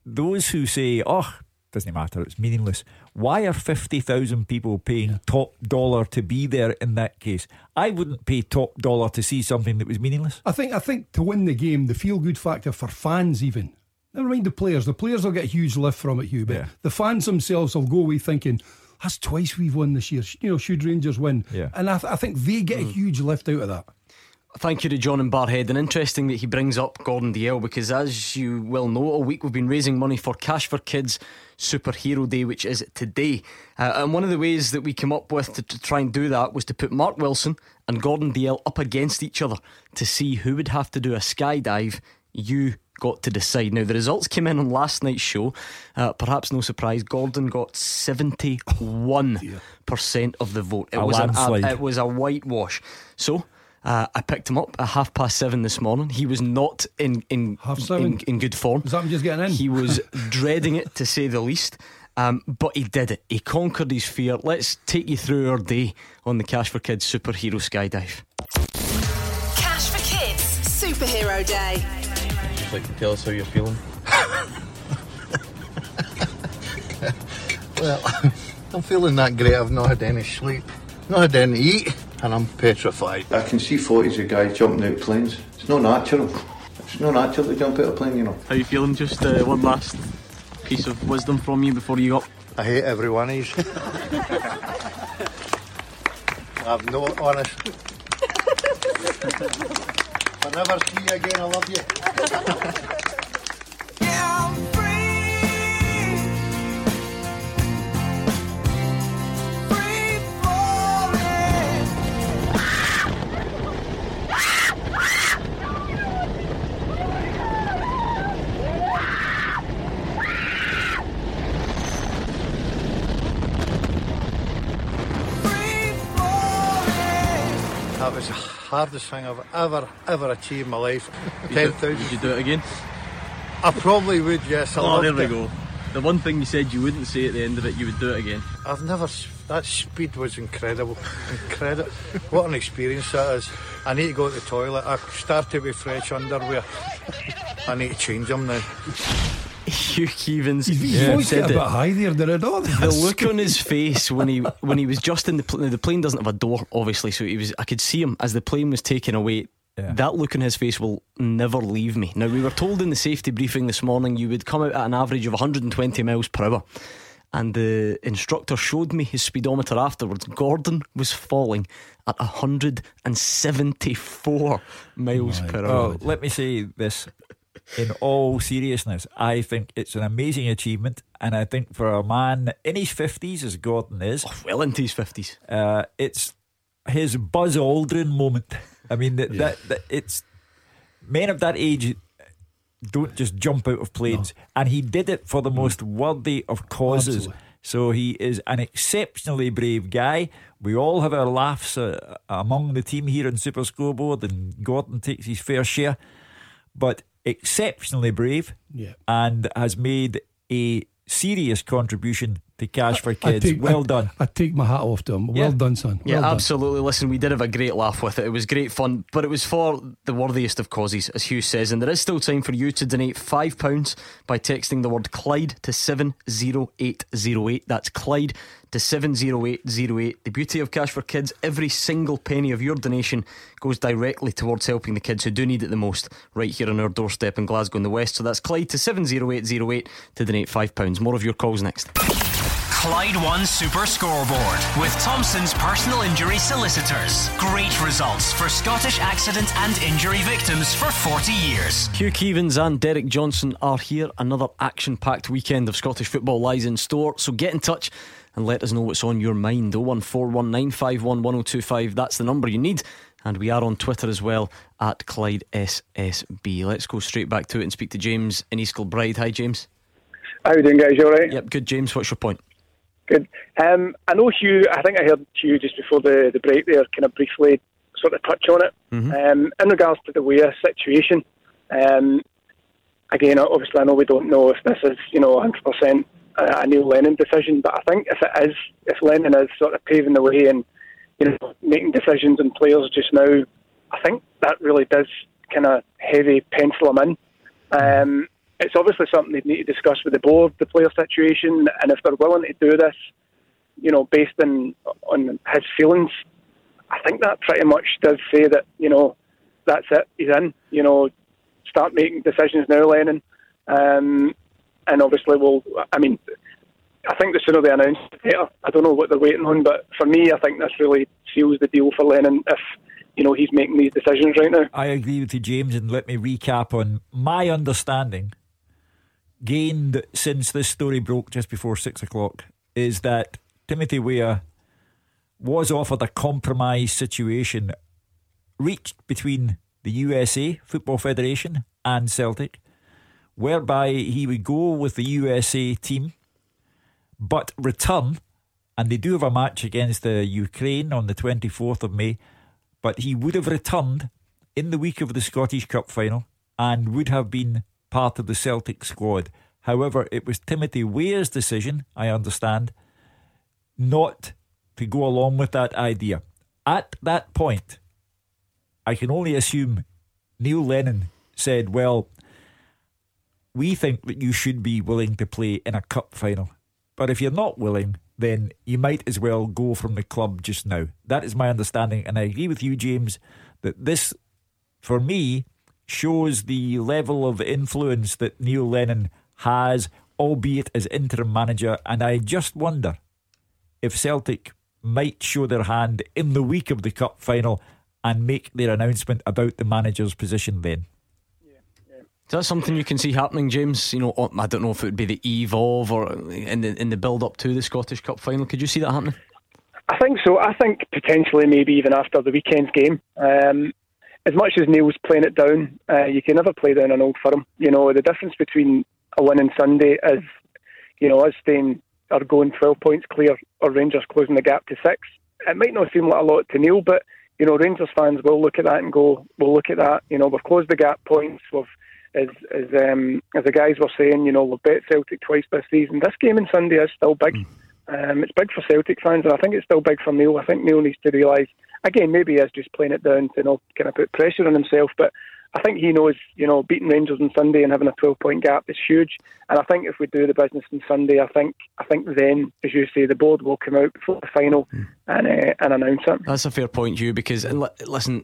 those who say, oh, doesn't matter, it's meaningless. Why are 50,000 people paying top dollar to be there in that case? I wouldn't pay top dollar to see something that was meaningless. I think I think to win the game, the feel good factor for fans even. Never mind the players. The players will get a huge lift from it, Hugh. But Yeah. the fans themselves will go away thinking, "That's twice we've won this year." You know, should Rangers win? Yeah. And I, th- I think they get a mm. huge lift out of that. Thank you to John and Barrhead. And interesting that he brings up Gordon Dalziel because, as you well know, all week we've been raising money for Cash for Kids Superhero Day, which is today. Uh, and one of the ways that we came up with to, to try and do that was to put Mark Wilson and Gordon Dalziel up against each other to see who would have to do a skydive. You got to decide. Now, the results came in on last night's show. Uh, perhaps no surprise, Gordon got 71% of the vote. It A was an- landslide. it was a whitewash. So uh, I picked him up at half past seven this morning. He was not in in Half seven? in, in good form. Is that him just getting in? He was [laughs] dreading it to say the least. Um, but he did it. He conquered his fear. Let's take you through our day on the Cash for Kids superhero skydive. Cash for Kids Superhero Day. Just like to tell us how you're feeling. [laughs] well, [laughs] I'm feeling that great. I've not had any sleep, not had any eat, and I'm petrified. I can see footage of guys jumping out planes. It's not natural. It's not natural to jump out of a plane, you know. How you feeling? Just uh, one last piece of wisdom from you before you go. I hate every one of these. [laughs] I've no honest. If [laughs] I never see you again, I love you. [laughs] That was the hardest thing I've ever, ever achieved in my life. Ten [laughs] thousand. Would you do it again? I probably would, yes. I Oh, there we it. go. The one thing you said you wouldn't say at the end of it, you would do it again. I've never. That speed was incredible. Incredible. [laughs] what an experience that is. I need to go to the toilet. I started with fresh underwear. [laughs] I need to change them now. Hugh Keevins His yeah. Uh, voice said get a it. bit high there, did it not? the look on his face when he when he was just in the plane. The plane doesn't have a door, obviously, so he was. I could see him as the plane was taken away. Yeah. That look on his face will never leave me. Now we were told in the safety briefing this morning you would come out at an average of 120 miles per hour, and the instructor showed me his speedometer afterwards. Gordon was falling at 174 miles per hour. Oh, let me say this in all seriousness. I think it's an amazing achievement, and I think for a man in his fifties, as Gordon is, well into his fifties, uh, it's his Buzz Aldrin moment. I mean, that, that, that it's men of that age don't just jump out of planes, and he did it for the most worthy of causes. Absolutely. So he is an exceptionally brave guy. We all have our laughs uh, among the team here in Super Scoreboard, and Gordon takes his fair share, but exceptionally brave Yeah. and has made a serious contribution to Cash for Kids. take, well I, done. I take my hat off to him. Yeah. Well done, son. Yeah, done. absolutely. Listen, we did have a great laugh with it. It was great fun, but it was for the worthiest of causes, as Hugh says. And there is still time for you to donate £5 by texting the word Clyde to 70808. That's Clyde to 70808. The beauty of Cash for Kids, every single penny of your donation goes directly towards helping the kids who do need it the most right here on our doorstep in Glasgow in the West. So that's Clyde to 70808 to donate £5. More of your calls next. Clyde One Super Scoreboard with Thompson's personal injury solicitors. Great results for Scottish accident and injury victims for 40 years. Hugh Keevins and Derek Johnstone are here. Another action packed weekend of Scottish football lies in store. So get in touch and let us know what's on your mind. 01419511025. That's the number you need. And we are on Twitter as well at Clyde SSB. Let's go straight back to it and speak to James in East Kilbride. Hi, James. How are you doing, guys? You all right? Yep, good, James. What's your point? Good. Um, I know Hugh. I think I heard Hugh just before the, the break there, kind of briefly sort of touch on it. Mm-hmm. Um, in regards to the Weah situation, um, again, obviously, I know we don't know if this is, you know, 100% a Neil Lennon decision, but I think if it is, if Lennon is sort of paving the way and, you know, making decisions on players just now, I think that really does kind of heavy pencil him in. Um, it's obviously something they need to discuss with the board, the player situation, and if they're willing to do this, you know, based on on his feelings, I think that pretty much does say that you know that's it, he's in. You know, start making decisions now, Lennon, um, and obviously we'll. I mean, I think the sooner they announce, the. I don't know what they're waiting on, but for me, I think this really seals the deal for Lennon if you know he's making these decisions right now. I agree with you, James, and let me recap on my understanding gained since this story broke just before six o'clock is that Timothy Weah was offered a compromise situation reached between the USA Football Federation and Celtic, whereby he would go with the USA team but return. And they do have a match against the Ukraine on the 24th of May. But he would have returned in the week of the Scottish Cup final and would have been part of the Celtic squad. However, it was Timothy Weah's decision, I understand, not to go along with that idea. At that point, I can only assume Neil Lennon said, Well, we think that you should be willing to play in a cup final. But if you're not willing, then you might as well go from the club just now. That is my understanding. And I agree with you, James, that this, for me, shows the level of influence that Neil Lennon has, albeit as interim manager. And I just wonder if Celtic might show their hand in the week of the cup final and make their announcement about the manager's position then. Is that something you can see happening, James? You know, I don't know if it would be the eve of or in the in the build up to the Scottish Cup final. Could you see that happening? I think so. I think potentially maybe even after the weekend's game. Um, as much as Neil's playing it down, uh, you can never play down an old firm. You know, the difference between a win on Sunday is, you know, us staying or going 12 points clear or Rangers closing the gap to six. It might not seem like a lot to Neil, but, you know, Rangers fans will look at that and go, we'll look at that. You know, we've closed the gap points. We've, as, as, um, as the guys were saying, you know, we've bet Celtic twice this season. This game on Sunday is still big. Um, it's big for Celtic fans, and I think it's still big for Neil. I think Neil needs to realise, again, maybe he is just playing it down to you know, kind of put pressure on himself, but I think he knows, you know, beating Rangers on Sunday and having a 12 point gap is huge. And I think if we do the business on Sunday, I think I think then, as you say, the board will come out before the final and uh, and announce it. That's a fair point, Hugh, because and li- listen,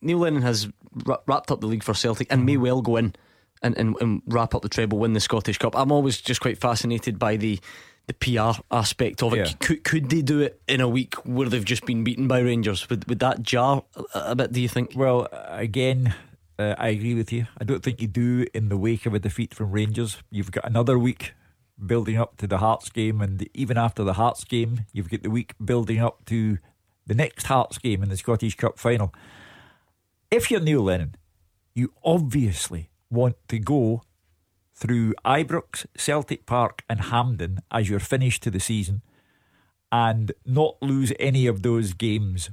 Neil Lennon has wra- wrapped up the league for Celtic and may well go in and, and, and wrap up the treble, win the Scottish Cup. I'm always just quite fascinated by the the PR aspect of it. Yeah. Could could they do it in a week where they've just been beaten by Rangers? Would would that jar a, a bit? Do you think? Well, again, uh, I agree with you. I don't think you do in the wake of a defeat from Rangers. You've got another week building up to the Hearts game, and even after the Hearts game, you've got the week building up to the next Hearts game in the Scottish Cup final. If you're Neil Lennon, you obviously want to go through Ibrox, Celtic Park, and Hampden as your finish to the season and not lose any of those games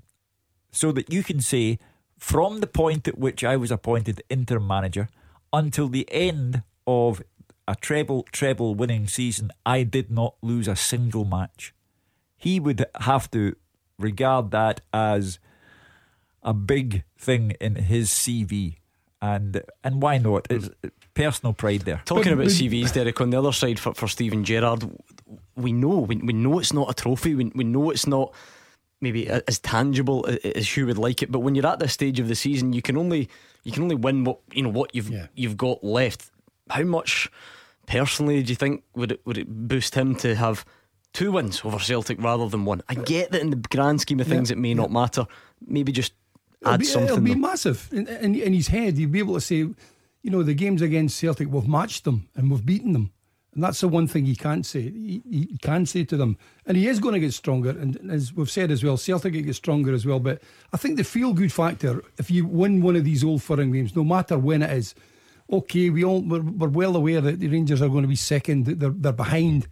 so that you can say, from the point at which I was appointed interim manager until the end of a treble treble winning season, I did not lose a single match. He would have to regard that as a big thing in his CV. And and why not? It's personal pride there. Talking about CVs, Derek, on the other side for, for Steven Gerrard, we know we, we know it's not a trophy. We, we know it's not maybe as tangible as you would like it. But when you're at this stage of the season, you can only you can only win what you know what you've yeah. you've got left. How much personally do you think would it would it boost him to have two wins over Celtic rather than one? I get that in the grand scheme of things, yeah. it may yeah. not matter. Maybe just add it'll be, something. It'll be massive in, in, in his head. He'll be able to say, you know, the games against Celtic, we've matched them and we've beaten them. And that's the one thing he can't say. He, he can say to them, and he is going to get stronger. And as we've said as well, Celtic get stronger as well. But I think the feel good factor, if you win one of these old firm games, no matter when it is, okay, we all we're, we're well aware that the Rangers are going to be second. They're they're behind.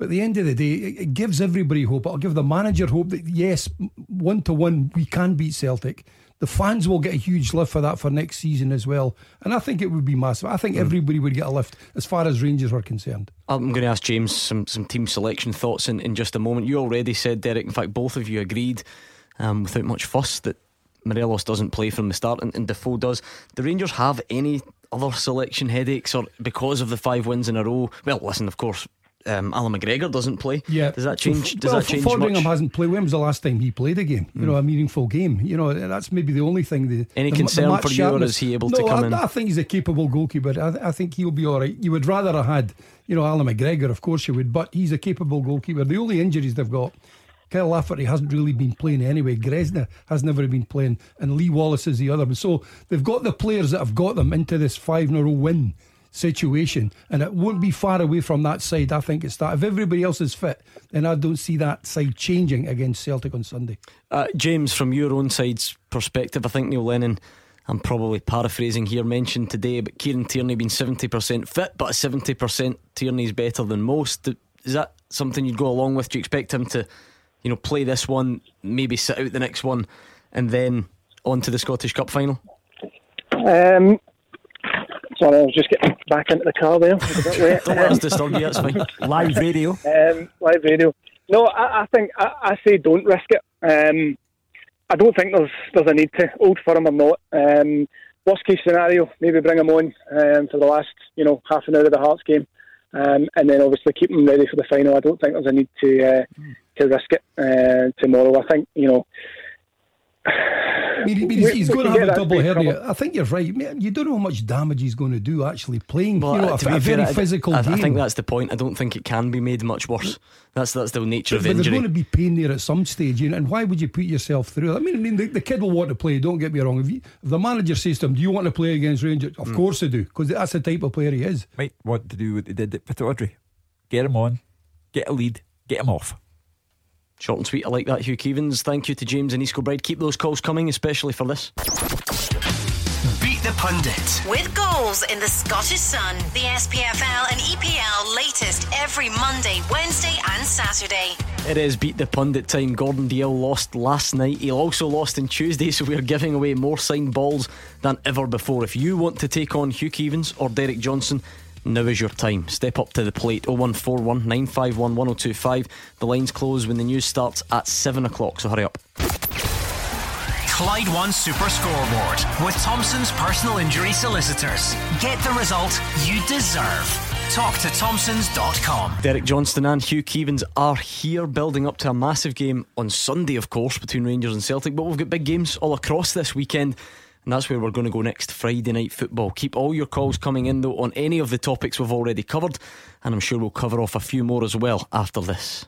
But at the end of the day, it gives everybody hope. It'll give the manager hope that yes, one to one, we can beat Celtic the fans will get a huge lift for that for next season as well. And I think it would be massive. I think mm. everybody would get a lift as far as Rangers were concerned. I'm going to ask James some, some team selection thoughts in, in just a moment. You already said, Derek, in fact, both of you agreed um, without much fuss that Morelos doesn't play from the start and, and Defoe does. The Rangers have any other selection headaches or because of the five wins in a row? Well, listen, of course, um, Allan McGregor doesn't play. Yeah, does that change? Does well, that change Foderingham much? hasn't played. When was the last time he played a game? You mm. know, a meaningful game. You know, that's maybe the only thing. The, Any the, concern the for you, or is he able no, to come I, in? I think he's a capable goalkeeper. I, I think he'll be all right. You would rather have had, you know, Allan McGregor, of course you would, but he's a capable goalkeeper. The only injuries they've got. Kyle Lafferty hasn't really been playing anyway. Gresner has never been playing, and Lee Wallace is the other. So they've got the players that have got them into this five in a row win situation, and it won't be far away from that side. I think it's that. If everybody else is fit, then I don't see that side changing against Celtic on Sunday. Uh, James, from your own side's perspective, I think Neil Lennon. I'm probably paraphrasing here, mentioned today, but Kieran Tierney being 70% fit, but 70% Tierney's better than most. Is that something you'd go along with? Do you expect him to, you know, play this one, maybe sit out the next one, and then on to the Scottish Cup final? Um, Sorry, I was just getting back into the car there. Don't let us disturb you, that's fine. Live radio. Um, live radio. No, I, I think I, I, say don't risk it. Um, I don't think there's there's a need to. Old firm or not. Um, worst case scenario, maybe bring him on um, for the last you know half an hour of the Hearts game, um, and then obviously keep him ready for the final. I don't think there's a need to uh, to risk it uh, tomorrow. I think you know he's, he's going to have a double hernia. I think you're right. You don't know how much damage he's going to do actually playing. Well, you know, a, a very fair, physical I, game. I think that's the point. I don't think it can be made much worse. That's that's the nature but, of but injury. There's going to be pain there at some stage, you know, and why would you put yourself through? I mean, I mean, the, the kid will want to play. Don't get me wrong. If, you, if, the manager says to him, "Do you want to play against Rangers?" Of mm. course they do, because that's the type of player he is. Might want to do what they did at Pittodrie. Get him on, get a lead, get him off. Short and sweet, I like that, Hugh Keevins. Thank you to James and East Kilbride. Keep those calls coming, especially for this. Beat the Pundit. With goals in the Scottish Sun, the SPFL and EPL latest every Monday, Wednesday, and Saturday. It is Beat the Pundit time. Gordon Dalziel lost last night. He also lost on Tuesday, so we're giving away more signed balls than ever before. If you want to take on Hugh Keevins or Derek Johnstone, now is your time. Step up to the plate 0141 951 1025. The lines close when the news starts at 7 o'clock, so hurry up. Clyde One Super Scoreboard with Thompson's personal injury solicitors. Get the result you deserve. Talk to Thompsons.com. Derek Johnstone and Hugh Keevins are here building up to a massive game on Sunday, of course, between Rangers and Celtic. But we've got big games all across this weekend. And that's where we're going to go next Friday night football. Keep all your calls coming in though on any of the topics we've already covered, and I'm sure we'll cover off a few more as well after this.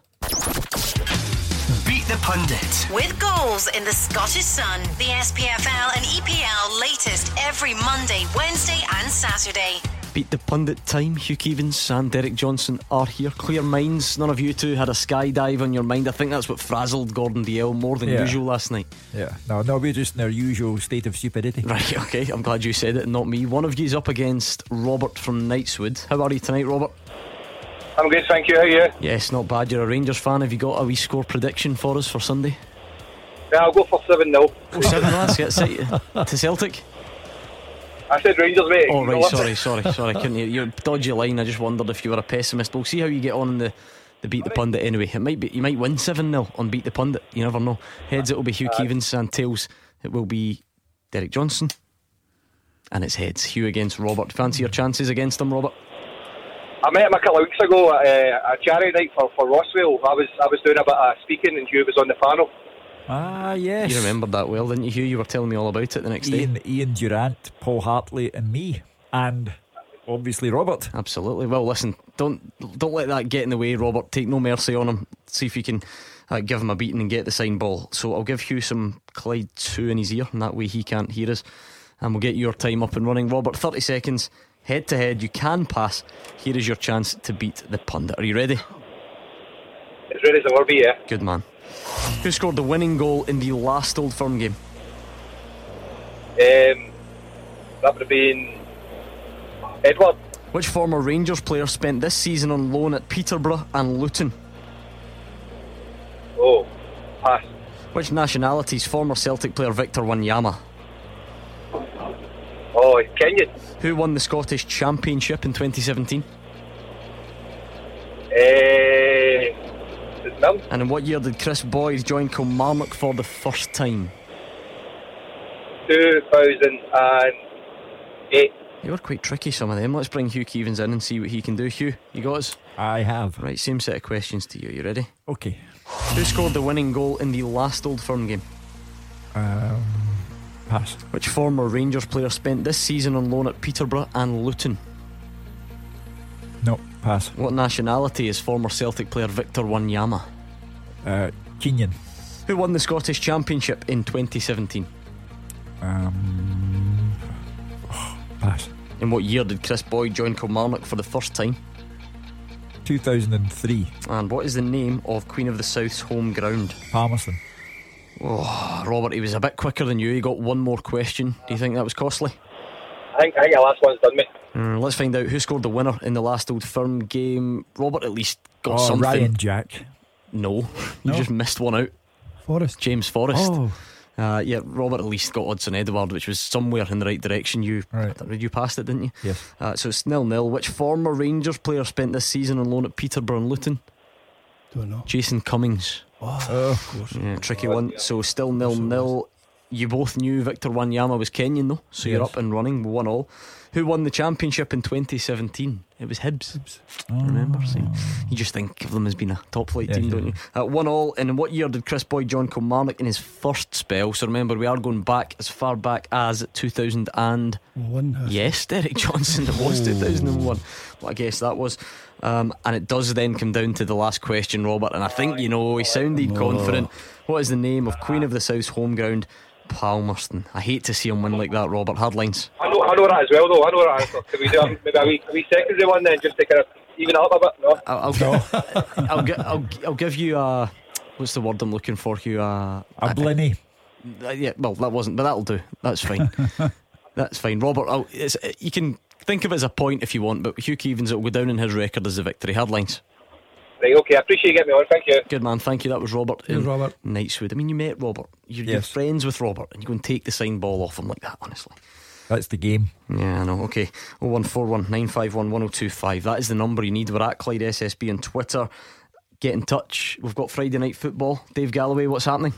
Beat the Pundit. With goals in the Scottish Sun, the SPFL and EPL latest every Monday, Wednesday, and Saturday. Beat the pundit time. Hugh Keevins and Derek Johnstone are here. Clear minds. None of you two had a skydive on your mind. I think that's what frazzled Gordon Dalziel more than yeah. usual last night. Yeah, no, no, we're just in our usual state of stupidity. [laughs] Right, okay. I'm glad you said it, not me. One of you's up against Robert from Knightswood. How are you tonight, Robert? I'm good, thank you. How are you? Yes, not bad. You're a Rangers fan. Have you got a wee score prediction for us for Sunday? Yeah, I'll go for 7 0. Oh, 7 lads, get to Celtic. I said Rangers, mate. Oh right, sorry, sorry, sorry. Couldn't you. Dodgy a line. I just wondered if you were a pessimist. We'll see how you get on in the. The beat the pundit anyway. It might be you might win seven 0 on beat the pundit. You never know. Heads it will be Hugh Keevins and tails it will be Derek Johnstone. And it's heads. Hugh against Robert. Fancy your chances against him, Robert? I met him a couple of weeks ago at uh, a charity night for, for Rossvale. I was I was doing a bit of speaking and Hugh was on the panel. Ah, yes. You remembered that well, didn't you, Hugh? You were telling me all about it the next Ian, day. Ian Durrant, Paul Hartley, and me. And obviously Robert. Absolutely. Well, listen, don't don't let that get in the way, Robert. Take no mercy on him. See if you can uh, give him a beating and get the sign ball. So I'll give Hugh some Clyde 2 in his ear, and that way he can't hear us. And we'll get your time up and running. Robert, 30 seconds, head to head. You can pass. Here is your chance to beat the pundit. Are you ready? As ready as I will be, yeah. Good man. Who scored the winning goal in the last Old Firm game? Um, that would have been Edouard. Which former Rangers player spent this season on loan at Peterborough and Luton? Oh, pass. Which nationality's former Celtic player Victor Wanyama? Oh, Kenyan. Who won the Scottish Championship in 2017? Uh, Mum. And in what year did Kris Boyd join Kilmarnock for the first time? 2008. You were quite tricky, some of them. Let's bring Hugh Keevins in and see what he can do. Hugh, you got us? I have. Right, same set of questions to you. You ready? Okay. Who scored the winning goal in the last Old Firm game? Um, pass. Which former Rangers player spent this season on loan at Peterborough and Luton? No, pass. What nationality is former Celtic player Victor Wanyama? Uh, Kenyan. Who won the Scottish Championship in 2017? Um, oh, [sighs] pass. In what year did Kris Boyd join Kilmarnock for the first time? 2003. And what is the name of Queen of the South's home ground? Palmerston. Oh, Robert, he was a bit quicker than you. He got one more question. Do you think that was costly? I think, I think the last one's done me. Mm, let's find out who scored the winner in the last Old Firm game. Robert at least got Oh, something. Ryan Jack. No, [laughs] you just missed one out. Forrest. James Forrest. Oh. Uh, yeah, Robert at least got Odsonne Edouard, which was somewhere in the right direction. You Right. you passed it, didn't you? Yes. Uh, so it's nil nil. Which former Rangers player spent this season on loan at Peterborough and Luton? Don't know. Jason Cummings. Oh, of course. Yeah, tricky one. So still nil nil. You both knew Victor Wanyama was Kenyan though, so you're up and running, one all. Who won the championship in 2017? It was Hibs. hibs, Remember? See, you just think of them as being a top flight Yes, team, yes, don't you? Uh, one all. And in what year did Kris Boyd join Kilmarnock in his first spell? So remember, we are going back as far back as 2000 and One. has- yes, Derek Johnstone. It was 2001. What I guess that was. Um, and it does then come down to the last question, Robert. And I think you know he sounded confident. What is the name of Queen of the South's home ground? Palmerston. I hate to see him win like that, Robert. Hard lines. I know, I know that as well, though. I know that answer. Can we do a, maybe a wee, a wee secondary one then, just to kind of even up a bit? No. I'll, I'll, [laughs] gi- I'll, gi- I'll, I'll give you a. What's the word I'm looking for, Hugh? A, A blinny. Uh, yeah, well, that wasn't, but that'll do. That's fine. [laughs] That's fine. Robert, I'll, it's, you can think of it as a point if you want, but Hugh Keevins, it will go down in his record as the victory. Hardlines. Right, okay. I appreciate you getting me on. Thank you. Good man, thank you. That was Robert. Here's in Robert. Knightswood. I mean, you met Robert. You're, you're friends with Robert, and you go and take the sign ball off him like that, honestly. That's the game. Yeah, I know. Okay. 0141 951 1025. That is the number you need. We're at Clyde SSB on Twitter. Get in touch. We've got Friday night football. Dave Galloway, what's happening?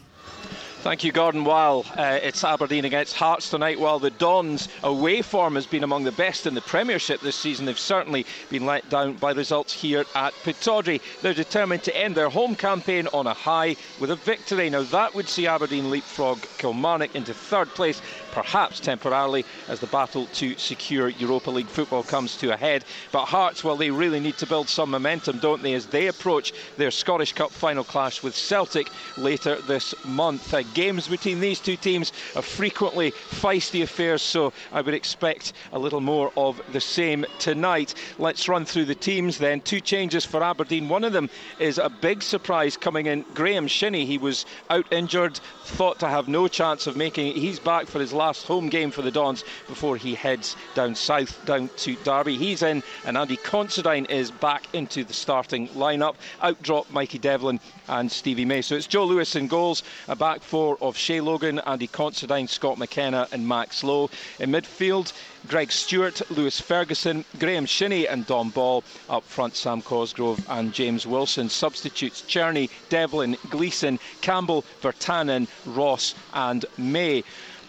Thank you, Gordon. While uh, it's Aberdeen against Hearts tonight, while the Dons' away form has been among the best in the Premiership this season, they've certainly been let down by results here at Pittodrie. They're determined to end their home campaign on a high with a victory. Now, that would see Aberdeen leapfrog Kilmarnock into third place, perhaps temporarily, as the battle to secure Europa League football comes to a head. But Hearts, well, they really need to build some momentum, don't they, as they approach their Scottish Cup final clash with Celtic later this month. Uh, games between these two teams are frequently feisty affairs, so I would expect a little more of the same tonight. Let's run through the teams then. Two changes for Aberdeen. One of them is a big surprise coming in. Graeme Shinnie, he was out injured, thought to have no chance of making it. He's back for his last last home game for the Dons before he heads down south, down to Derby. He's in, and Andy Considine is back into the starting lineup. Out drop Mikey Devlin and Stevie May. So it's Joe Lewis in goals, a back four of Shay Logan, Andy Considine, Scott McKenna, and Max Lowe. In midfield, Greg Stewart, Lewis Ferguson, Graeme Shinnie, and Dom Ball. Up front, Sam Cosgrove and James Wilson. Substitutes Cerny, Devlin, Gleeson, Campbell, Virtanen, Ross, and May.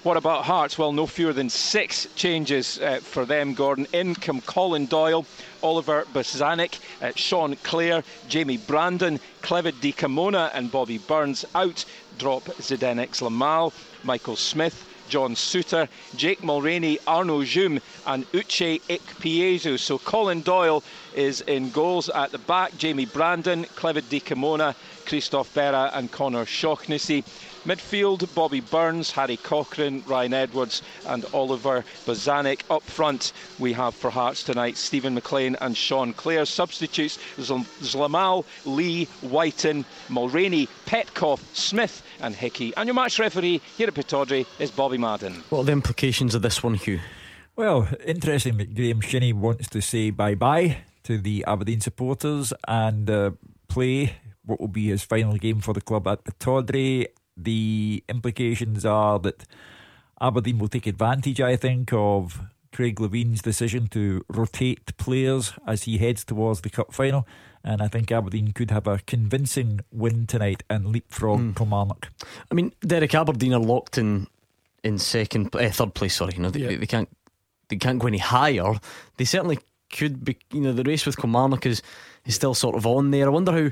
What about Hearts? Well, no fewer than six changes uh, for them, Gordon. In come Colin Doyle, Oliver Bozanic, uh, Sean Clare, Jamie Brandon, Clevid Camona, and Bobby Burns. Out drop Zdenek Zlamal, Michael Smith, John Souttar, Jake Mulroney, Arnaud Djoum, and Uche Ikpeazu. So Colin Doyle is in goals at the back, Jamie Brandon, Clevid Camona, Christophe Berra, and Conor Shaughnessy. Midfield, Bobby Burns, Harry Cochrane, Ryan Edwards, and Oliver Bozanic. Up front, we have for Hearts tonight Steven MacLean and Sean Clare. Substitutes Zlamal, Lee, Wighton, Mulroney, Petkoff, Smith, and Hickey. And your match referee here at Pittodrie is Bobby Madden. What are the implications of this one, Hugh? Well, interesting that Graeme Shinnie wants to say bye bye to the Aberdeen supporters and uh, play what will be his final game for the club at Pittodrie the implications are that Aberdeen will take advantage, I think, of Craig Levein's decision to rotate players as he heads towards the cup final. And I think Aberdeen could have a convincing win tonight and leapfrog mm. Kilmarnock. I mean, Derek Aberdeen are locked in in second, uh, third place. Sorry, you know they, yeah. they can't they can't go any higher. They certainly could be. You know, the race with Kilmarnock is is still sort of on there. I wonder how.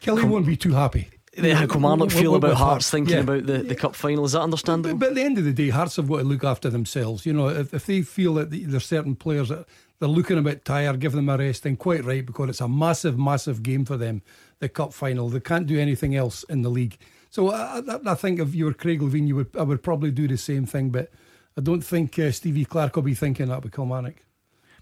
Kelly Com- won't be too happy the, how Kilmarnock feel about Hearts thinking yeah. about the, the cup final. Is that understandable? But, but, at the end of the day, Hearts have got to look after themselves. You know, if, if they feel that there's certain players that they're looking a bit tired, give them a rest, then quite right, because it's a massive, massive game for them, the cup final. They can't do anything else in the league. So I, I, think if you were Craig Levein, you would I would probably do the same thing, but I don't think uh, Stevie Clarke will be thinking that with Kilmarnock.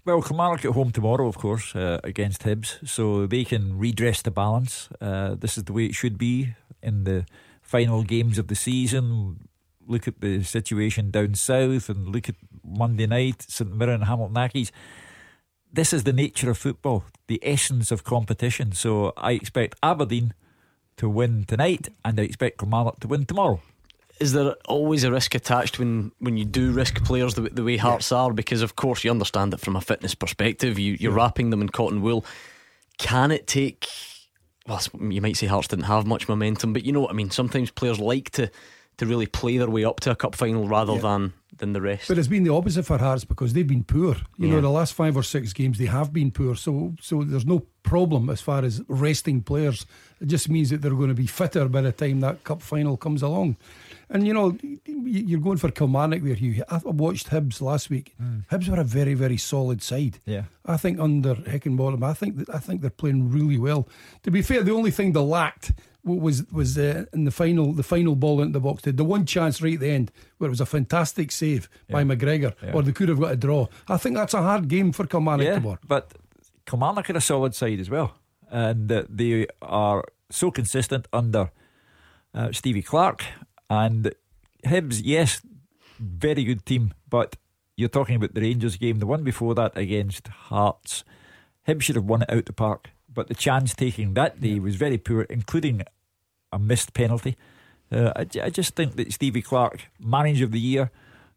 Well, Kilmarnock at home tomorrow, of course, uh, against Hibs, so they can redress the balance. Uh, this is the way it should be in the final games of the season. Look at the situation down south and look at Monday night, St Mirren and Hamilton Accies. This is the nature of football, the essence of competition. So I expect Aberdeen to win tonight and I expect Kilmarnock to win tomorrow is there always a risk attached when, when you do risk players the, the way Hearts are? Because of course you understand that from a fitness perspective, you, you're yeah. wrapping them in cotton wool. Can it take well, you might say Hearts didn't have much momentum, but you know what I mean. Sometimes players like to to really play their way up to a cup final rather yeah. than than the rest. But it's been the opposite for Hearts because they've been poor. You yeah. know, the last five or six games they have been poor. So so there's no problem as far as resting players. It just means that they're going to be fitter by the time that cup final comes along. And you know, you're going for Kilmarnock there, Hugh. I watched Hibs last week. Mm. Hibs were a very, very solid side. Yeah, I think under Heckingbottom, I think that I think they're playing really well. To be fair, the only thing they lacked was was uh, in the final the final ball into the box. The one chance right at the end where it was a fantastic save yeah. by McGregor, yeah. or they could have got a draw. I think that's a hard game for Kilmarnock yeah, to But Kilmarnock are a solid side as well, and uh, they are so consistent under uh, Stevie Clarke and Hibs, yes, very good team, but you're talking about the Rangers game, the one before that against Hearts. Hibs should have won it out the park, but the chance taking that day was very poor, including a missed penalty. Uh, I, I, just think that Stevie Clarke, manager of the year,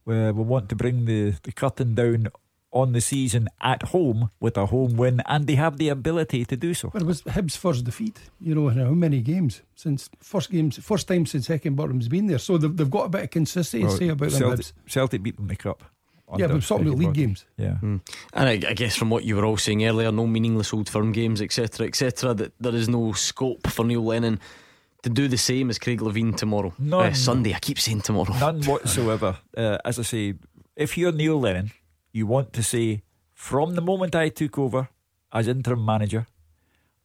uh, will want to bring the, the curtain down on the season at home with a home win, and they have the ability to do so. Well, it was Hibs' first defeat, you know, in how many games since first games, first time since Heckingbottom's been there. So they've, they've got a bit of consistency well, about Celtic, them. Celtic beat them in the cup. Yeah, but talking about league games. Yeah, mm. and I, I, guess from what you were all saying earlier, no meaningless old firm games, etc., etc. That there is no scope for Neil Lennon to do the same as Craig Levein tomorrow. No, uh, Sunday. I keep saying tomorrow. None whatsoever. uh, as I say, if you're Neil Lennon you want to say, from the moment I took over as interim manager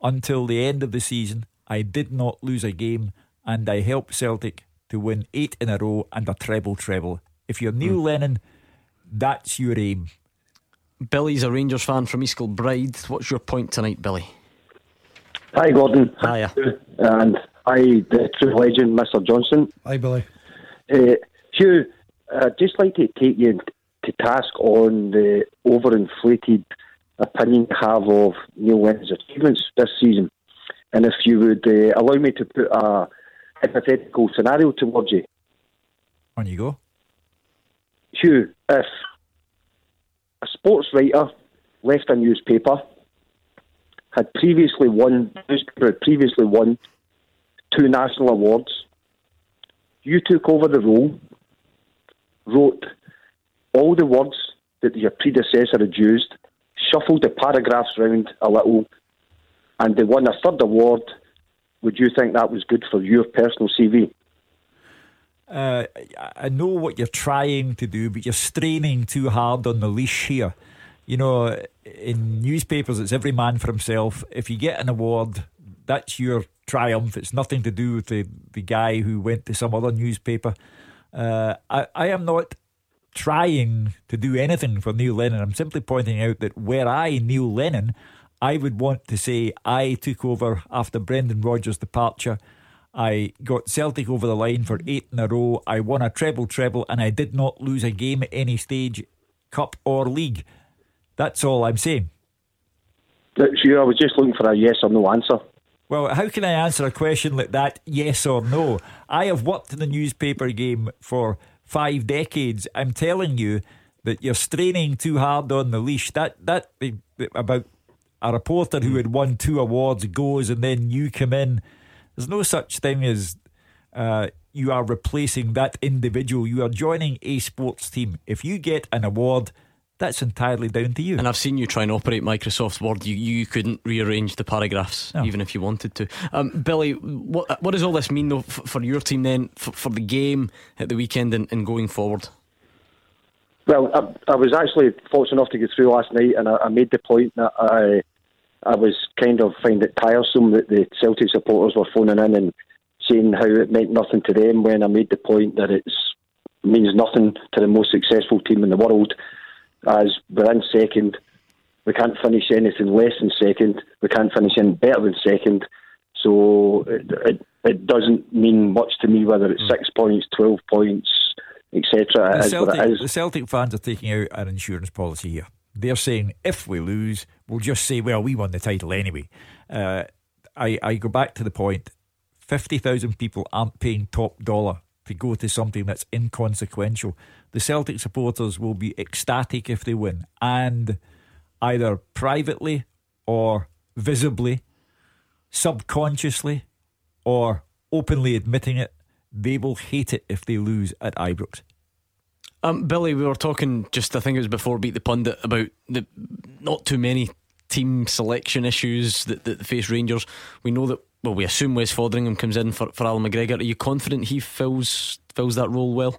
until the end of the season, I did not lose a game and I helped Celtic to win eight in a row and a treble treble. If you're Neil mm. Lennon, that's your aim. Billy's a Rangers fan from East Kilbride. What's your point tonight, Billy? Hi, Gordon. Hiya. And hi, the true legend, Mr. Johnstone. Hi, Billy. Uh, Hugh, I'd just like to take you to task on the overinflated opinion you have of Neil Lennon's achievements this season. And if you would uh, allow me to put a hypothetical scenario towards you. On you go. Hugh, if a sports writer left a newspaper, had previously won, newspaper had previously won two national awards, you took over the role, wrote all the words that your predecessor had used, shuffled the paragraphs round a little, and they won a third award, would you think that was good for your personal CV? Uh, I know what you're trying to do, but you're straining too hard on the leash here. You know, in newspapers, it's every man for himself. If you get an award, that's your triumph. It's nothing to do with the, the guy who went to some other newspaper. Uh, I, I am not trying to do anything for Neil Lennon. I'm simply pointing out that where I, Neil Lennon, I would want to say I took over after Brendan Rodgers' departure. I got Celtic over the line for eight in a row. I won a treble treble and I did not lose a game at any stage, cup or league. That's all I'm saying. Uh, sure, I was just looking for a yes or no answer. Well, how can I answer a question like that, yes or no? I have worked in the newspaper game for five decades. I'm telling you that you're straining too hard on the leash. That that about a reporter who had won two awards goes and then you come in. There's no such thing as uh, you are replacing that individual. You are joining a sports team. If you get an award, that's entirely down to you. And I've seen you try and operate Microsoft Word. You you couldn't rearrange the paragraphs no. even if you wanted to. Um, Billy, what what does all this mean though for, for your team then for, for, the game at the weekend and, and going forward? Well, I, I, was actually fortunate enough to get through last night, and I, I made the point that I I was kind of find it tiresome that the Celtic supporters were phoning in and saying how it meant nothing to them when I made the point that it means nothing to the most successful team in the world as we're in second. We can't finish anything less than second. We can't finish any better than second. So it, it, it doesn't mean much to me whether it's mm. six points, 12 points, etc. The, Celtic, the Celtic fans are taking out an insurance policy here. They're saying if we lose, we'll just say, well, we won the title anyway. Uh, I, I go back to the point 50,000 people aren't paying top dollar to go to something that's inconsequential. The Celtic supporters will be ecstatic if they win, and either privately or visibly, subconsciously or openly admitting it, they will hate it if they lose at Ibrox. Um, Billy, we were talking just, I think it was before Beat the Pundit, about the not too many team selection issues that, that face Rangers. We know that, well, we assume Wes Foderingham comes in for, for Allan McGregor. Are you confident he fills fills that role well?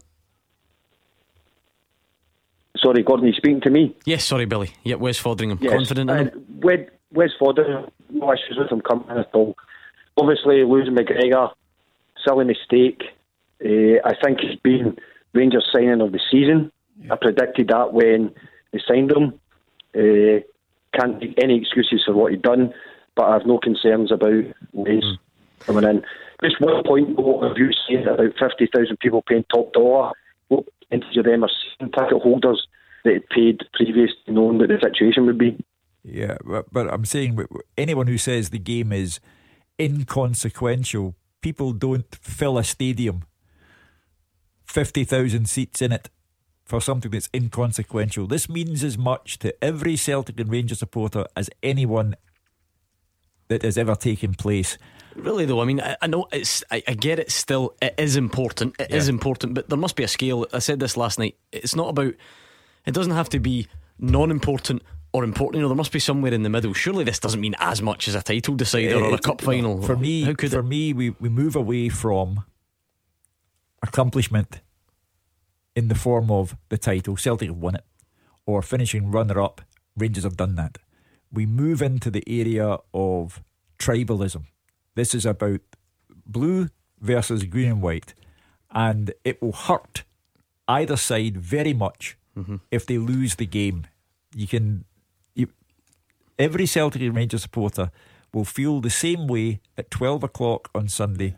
Sorry, Gordon, you speaking to me? Yes, sorry, Billy. Yeah, Wes Foderingham. Yes. Confident in him? Wes, Wes Foderingham, no issues with him coming at all. Obviously, losing McGregor, silly mistake. Uh, I think it's been Rangers signing of the season. Yeah. I predicted that when they signed him. Uh, can't make any excuses for what he'd done, but I have no concerns about Wes mm. coming in. Just one point, what have you seen about 50,000 people paying top dollar? What percentage of them are season ticket holders that had paid previous to knowing what the situation would be? Yeah, but, but I'm saying anyone who says the game is inconsequential, people don't fill a stadium 50,000 seats in it for something that's inconsequential. This means as much to every Celtic and Rangers supporter as anyone that has ever taken place. Really, though, I mean, I, I know it's. I, I, get it. Still, it is important. It yeah. is important, but there must be a scale. I said this last night. It's not about. It doesn't have to be non-important or important. You know, there must be somewhere in the middle. Surely, this doesn't mean as much as a title decider uh, or a cup final. For me, How could for it? me, we we move away from accomplishment in the form of the title. Celtic have won it, or finishing runner up. Rangers have done that. We move into the area of tribalism. This is about blue versus green and white, and it will hurt either side very much mm-hmm. if they lose the game. You can, you, every Celtic and Rangers supporter will feel the same way at 12 o'clock on Sunday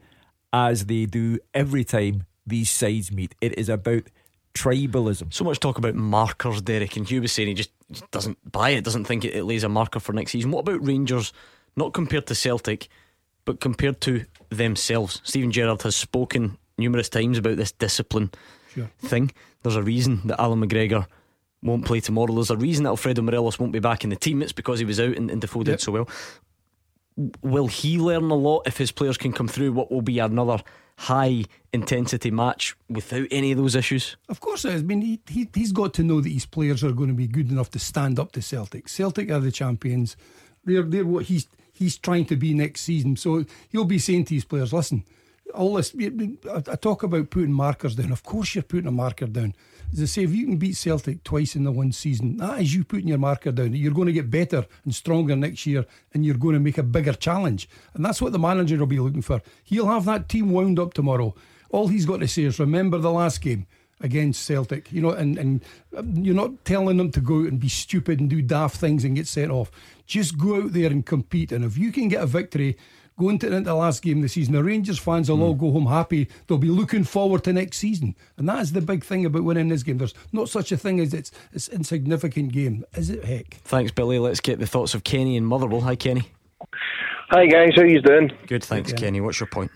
as they do every time these sides meet. It is about tribalism. So much talk about markers, Derek, and Hugh was saying he just doesn't buy it, doesn't think it, it lays a marker for next season. What about Rangers, not compared to Celtic, but compared to themselves? Steven Gerrard has spoken numerous times about this discipline Sure. thing. There's a reason that Allan McGregor won't play tomorrow. There's a reason that Alfredo Morelos won't be back in the team. It's because he was out and, and Defoe did Yep. so well. Will he learn a lot if his players can come through what will be another high intensity match without any of those issues? Of course. I mean, he, he, he's got to know that his players are going to be good enough to stand up to Celtic. Celtic are the champions. They're, they're what he's he's trying to be next season. So he'll be saying to his players, listen, all this, I talk about putting markers down. Of course, you're putting a marker down. As I say, if you can beat Celtic twice in the one season, that is you putting your marker down. You're going to get better and stronger next year, and you're going to make a bigger challenge. And that's what the manager will be looking for. He'll have that team wound up tomorrow. All he's got to say is remember the last game against Celtic, you know, and, and um, you're not telling them to go out and be stupid and do daft things and get sent off. Just go out there and compete. And if you can get a victory going into, into the last game of the season, the Rangers fans will all go home happy. They'll be looking forward to next season. And that is the big thing about winning this game. There's not such a thing as it's it's insignificant game, is it? Heck. Thanks, Billy. Let's get the thoughts of Kenny and Motherwell. Hi, Kenny. Hi guys, how you doing? Good, thanks, Kenny. What's your point?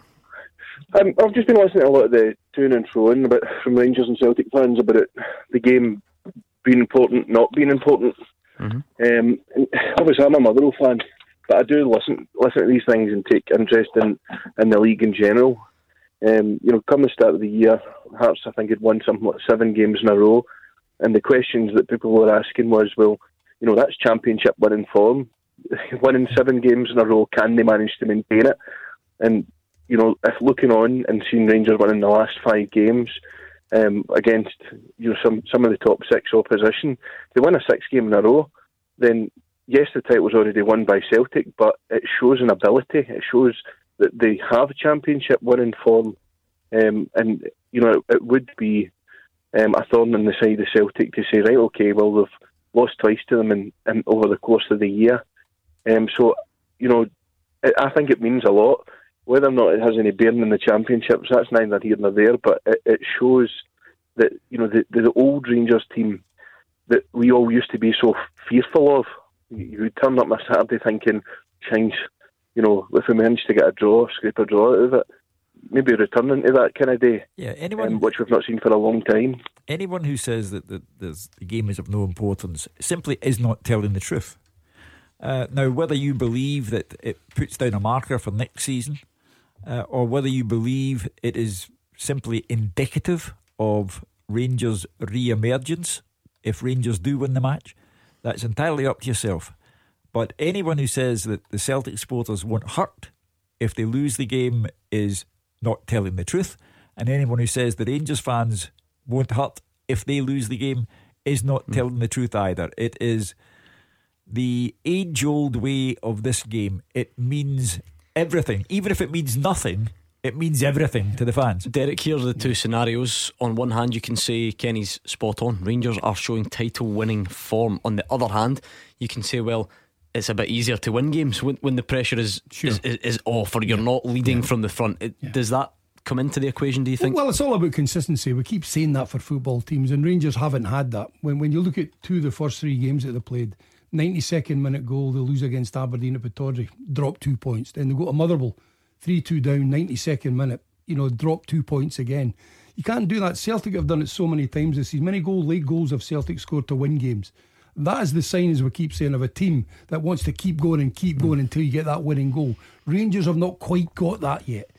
Um, I've just been listening to a lot of the to and fro in about from Rangers and Celtic fans about it, the game being important, not being important. Um, obviously, I'm a Motherwell fan, but I do listen listen to these things and take interest in, in the league in general. Um, you know, come the start of the year, Hearts I think had won something like seven games in a row, and the questions that people were asking was, well, you know, that's championship winning form. [laughs] winning seven games in a row, can they manage to maintain it? And you know, if looking on and seeing Rangers winning the last five games um, against you know some some of the top six opposition, they win a six game in a row, then yes, the title was already won by Celtic, but it shows an ability. It shows that they have championship winning form, um, and you know it, it would be um, a thorn in the side of Celtic to say, right, okay, well we've lost twice to them in, in over the course of the year. Um, so you know, I I think it means a lot. Whether or not it has any bearing in the championships, that's neither here nor there. But it, it shows that you know the, the old Rangers team that we all used to be so fearful of. You would turn up on a Saturday thinking, "Change, you know, if we manage to get a draw, scrape a draw out of it, maybe returning to that kind of day." Yeah, anyone um, which we've not seen for a long time. Anyone who says that the, there's, the game is of no importance simply is not telling the truth. Uh, now, whether you believe that it puts down a marker for next season, uh, or whether you believe it is simply indicative of Rangers' re emergence, if Rangers do win the match, that's entirely up to yourself. But anyone who says that the Celtic supporters won't hurt if they lose the game is not telling the truth. And anyone who says the Rangers fans won't hurt if they lose the game is not hmm. telling the truth either. It is the age old way of this game. It means everything. Even if it means nothing, it means everything to the fans. Derek, here are the two scenarios. On one hand, you can say Kenny's spot on. Rangers are showing title winning form. On the other hand, you can say, well, it's a bit easier to win games when, when the pressure is, is, is is off or you're not leading from the front. It, Does that come into the equation, do you think? Well, it's all about consistency. We keep saying that for football teams, and Rangers haven't had that. When when you look at two of the first three games that they played, 92nd minute goal, they lose against Aberdeen at Pittodrie, drop two points. Then they go to Motherwell, 3 2 down, 92nd minute, you know, drop two points again. You can't do that. Celtic have done it so many times this season. Many goal, late goals have Celtic scored to win games. That is the sign, as we keep saying, of a team that wants to keep going and keep going until you get that winning goal. Rangers have not quite got that yet.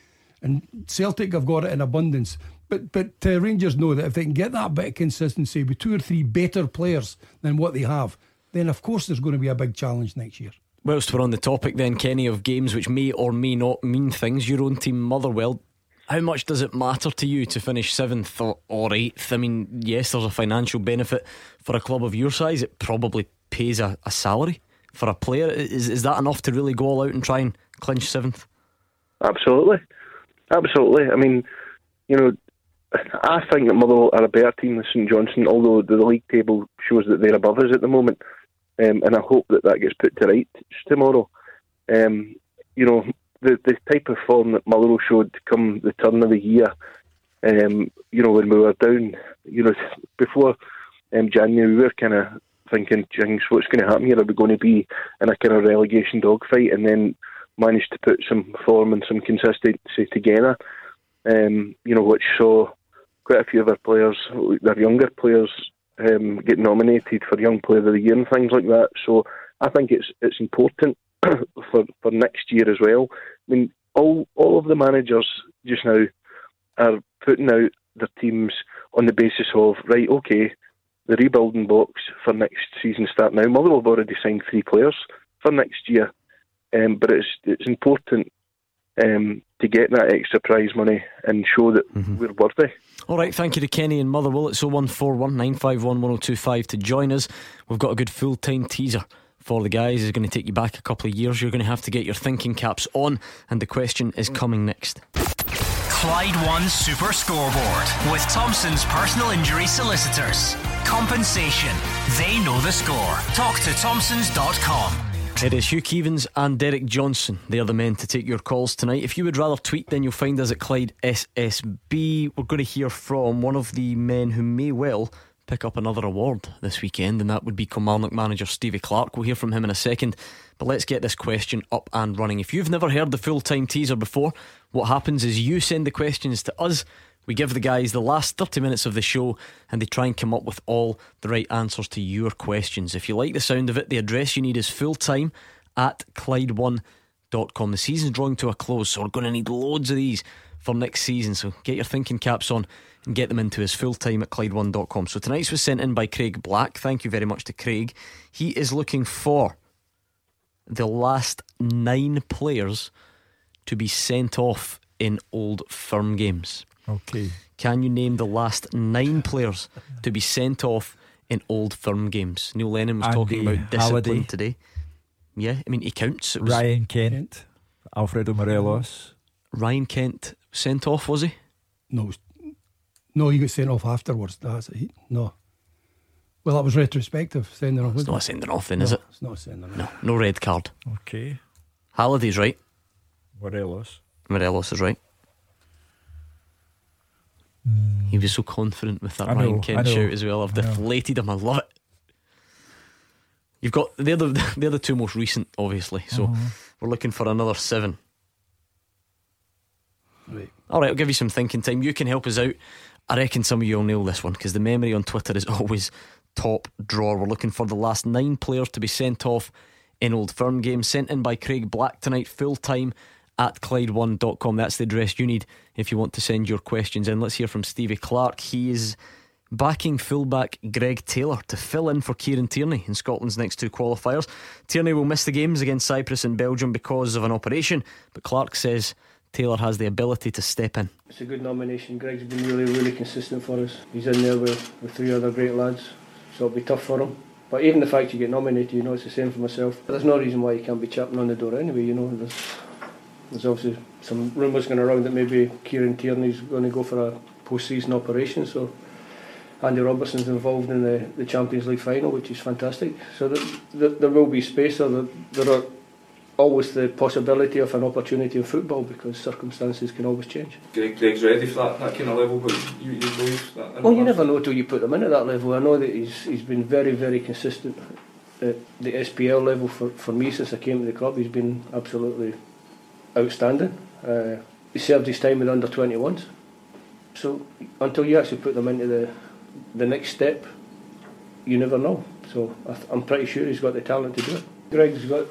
And Celtic have got it in abundance. But but uh, Rangers know that if they can get that bit of consistency with two or three better players than what they have, then of course there's going to be a big challenge next year. Whilst we're on the topic, then, Kenny, of games which may or may not mean things, your own team, Motherwell, how much does it matter to you to finish seventh or, eighth? I mean, yes, there's a financial benefit for a club of your size. It probably pays a, a salary for a player. Is, is that enough to really go all out and try and clinch seventh? Absolutely, absolutely. I mean, you know, I think that Motherwell are a better team than St Johnstone, although the league table shows that they're above us at the moment, um, and I hope that that gets put to rights tomorrow. Um, you know, the the type of form that Motherwell showed come the turn of the year, Um, you know, when we were down, you know, [laughs] before um, January, we were kind of thinking, "Jings, what's going to happen here? Are we going to be in a kind of relegation dogfight?" And then managed to put some form and some consistency together. Um, you know, which saw quite a few of our players, their younger players, um, get nominated for Young Player of the Year and things like that. So I think it's it's important [coughs] for for next year as well. I mean, all all of the managers just now are putting out their teams on the basis of right, okay, the rebuilding box for next season start now. Motherwell have already signed three players for next year, um, but it's it's important um, to get that extra prize money and show that mm-hmm. we're worthy. All right, thank you to Kenny and Motherwell. It's 01419511025 to join us. We've got a good full time teaser for the guys. It's going to take you back a couple of years. You're going to have to get your thinking caps on, and the question is coming next. Clyde One Super Scoreboard with Thompson's personal injury solicitors. Compensation. They know the score. Talk to Thompsons.com. It is Hugh Keevins and Derek Johnstone. They are the men to take your calls tonight. If you would rather tweet, then you'll find us at Clyde SSB. We're going to hear from one of the men who may well pick up another award this weekend, and that would be Kilmarnock manager Stevie Clarke. We'll hear from him in a second. But let's get this question up and running. If you've never heard the full time teaser before, what happens is you send the questions to us. We give the guys the last 30 minutes of the show and they try and come up with all the right answers to your questions. If you like the sound of it, the address you need is fulltime at Clyde1.com. The season's drawing to a close, so we're going to need loads of these for next season. So get your thinking caps on and get them into his fulltime at Clyde1.com. So tonight's was sent in by Craig Black. Thank you very much to Craig. He is looking for the last nine players to be sent off in old firm games. Okay. Can you name the last nine players to be sent off in old firm games? Neil Lennon was Andy talking about discipline Halliday. today. Yeah, I mean, he counts. It was Ryan Kent, Alfredo Morelos. Ryan Kent sent off, was he? No, no, he got sent off afterwards. That's it. No. Well, that was retrospective sending off. It's wasn't it? a sending off, then, No, is it? It's not a sending off. No, no red card. Okay. Halliday's right. Morelos. Morelos is right. He was so confident with that I Ryan I Kent shout as well. I've deflated him. I love it. You've got they're the they're [laughs] the two most recent, obviously. So Uh-huh. we're looking for another seven. Right. All right, I'll give you some thinking time. You can help us out. I reckon some of you will nail this one because the memory on Twitter is [laughs] always top drawer. We're looking for the last nine players to be sent off in Old Firm games. Sent in by Craig Black tonight, full time at Clyde1.com. That's the address you need if you want to send your questions in. Let's hear from Stevie Clarke. He is backing fullback Greg Taylor to fill in for Kieran Tierney in Scotland's next two qualifiers. Tierney will miss the games against Cyprus and Belgium because of an operation, but Clarke says Taylor has the ability to step in. It's a good nomination. Greg's been really, really consistent for us. He's in there with, with three other great lads, so it'll be tough for him. But even the fact you get nominated, you know, it's the same for myself. There's no reason why you can't be chapping on the door anyway, you know. There's, there's obviously some rumours going around that maybe Kieran Tierney's going to go for a post-season operation, so Andy Robertson's involved in the, the Champions League final, which is fantastic. So there, there, there will be space, or there, there are always the possibility of an opportunity in football because circumstances can always change. Greg, Greg's ready for that, that kind of level, but you, you believe that? Well, you never know till you put them in at that level. I know that he's he's been very very consistent at the SPL level for, for me since I came to the club. He's been absolutely outstanding. Uh, he served his time with under 21s. So until you actually put them into the the next step, you never know. So I I'm pretty sure he's got the talent to do it. Greg's got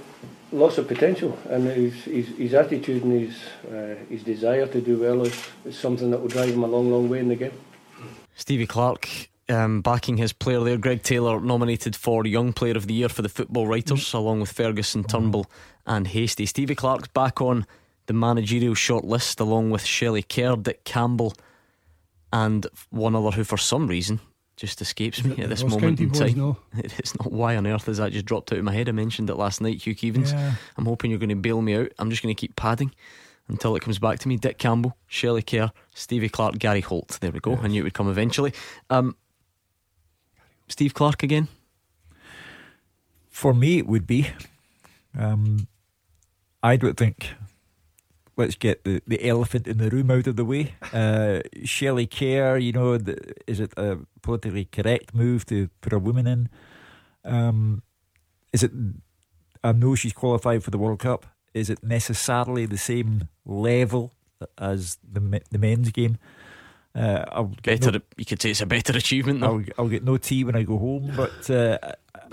lots of potential, and his his, his attitude and his uh, his desire to do well is, is something that will drive him a long, long way in the game. Stevie Clarke um, backing his player there. Greg Taylor nominated for Young Player of the Year for the Football Writers, along with Ferguson, Turnbull, and Hasty. Stevie Clarke's back on the managerial shortlist, along with Shelley Kerr, Dick Campbell, and one other who, for some reason, just escapes me at this Ross moment County in boys, time. no? [laughs] It's not why on earth has that just dropped out of my head. I mentioned it last night, Hugh Keevins. Yeah. I'm hoping you're going to bail me out. I'm just going to keep padding until it comes back to me. Dick Campbell, Shelley Kerr, Stevie Clarke, Gary Holt. There we go. I knew it would come eventually. Um, Steve Clarke again. For me, it would be. Um, I don't think let's get the, the elephant in the room out of the way. Uh, Shelley Kerr, you know, the, is it a politically correct move to put a woman in? Um, is it? I know she's qualified for the World Cup. Is it necessarily the same level as the the men's game? Uh, I'll better. No, you could say it's a better achievement. Though. I'll, I'll get no tea when I go home, but. Uh,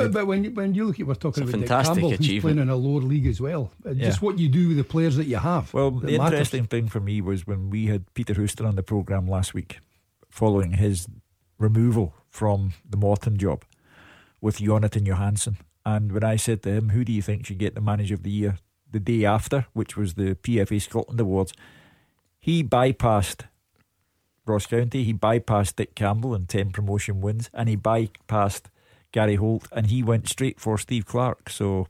but, but when you, when you look at we're talking about Dick Campbell, he's playing in a lower league as well. Uh, yeah. Just what you do with the players that you have. Well, the matters. interesting thing for me was when we had Peter Houston on the programme last week, following his removal from the Morton job with Jonathan Johansson. And when I said to him, Who do you think should get the manager of the year the day after, which was the PFA Scotland Awards, he bypassed Ross County, he bypassed Dick Campbell in 10 promotion wins, and he bypassed Gary Holt, and he went straight for Steve Clarke. So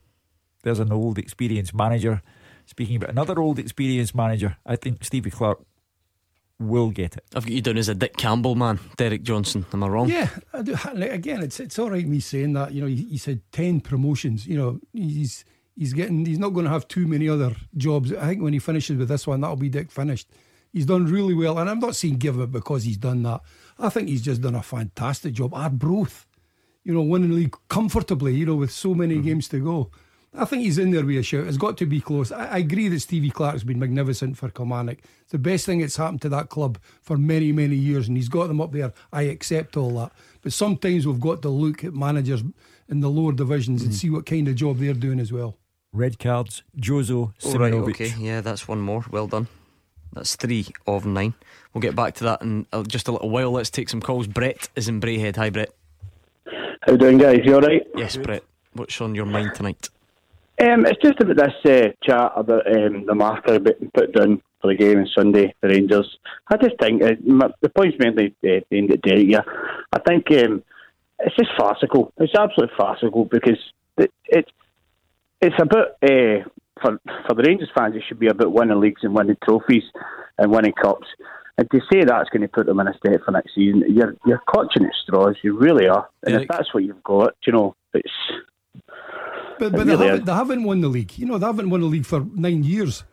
there's an old experienced manager. Speaking about another old experienced manager, I think Stevie Clarke will get it. I've got you down as a Dick Campbell man, Derek Johnstone. Am I wrong? Yeah, I do. Again, it's it's all right me saying that. You know, he, he said ten promotions. You know, he's he's getting he's not going to have too many other jobs. I think when he finishes with this one, that'll be Dick finished. He's done really well, and I'm not saying give it because he's done that. I think he's just done a fantastic job. Arbroath, you know, winning the league comfortably. You know, with so many mm-hmm. games to go. I think he's in there with a shout. It's got to be close. I, I agree that Stevie Clarke's been magnificent for Kilmarnock. It's the best thing that's happened to that club for many, many years, and he's got them up there. I accept all that. But sometimes we've got to look at managers in the lower divisions mm. and see what kind of job they're doing as well. Red cards, Jozo, oh, right, okay. Yeah, that's one more. Well done. That's three of nine. We'll get back to that in uh, just a little while. Let's take some calls. Brett is in Braehead. Hi, Brett. How you doing, guys? You all right? Yes, Brett. What's on your mind tonight? Um, it's just about this uh, chat about um, the marker being put down for the game on Sunday, the Rangers. I just think uh, the point's mainly uh, aimed at Derek here. I think um, it's just farcical. It's absolutely farcical because it, it it's about uh, for for the Rangers fans. It should be about winning leagues and winning trophies and winning cups. And to say that's going to put them in a state for next season, you're you're clutching at straws. You really are. And Derek. if that's what you've got, you know, it's but, but really they, haven't, they haven't won the league. You know, they haven't won the league for nine years.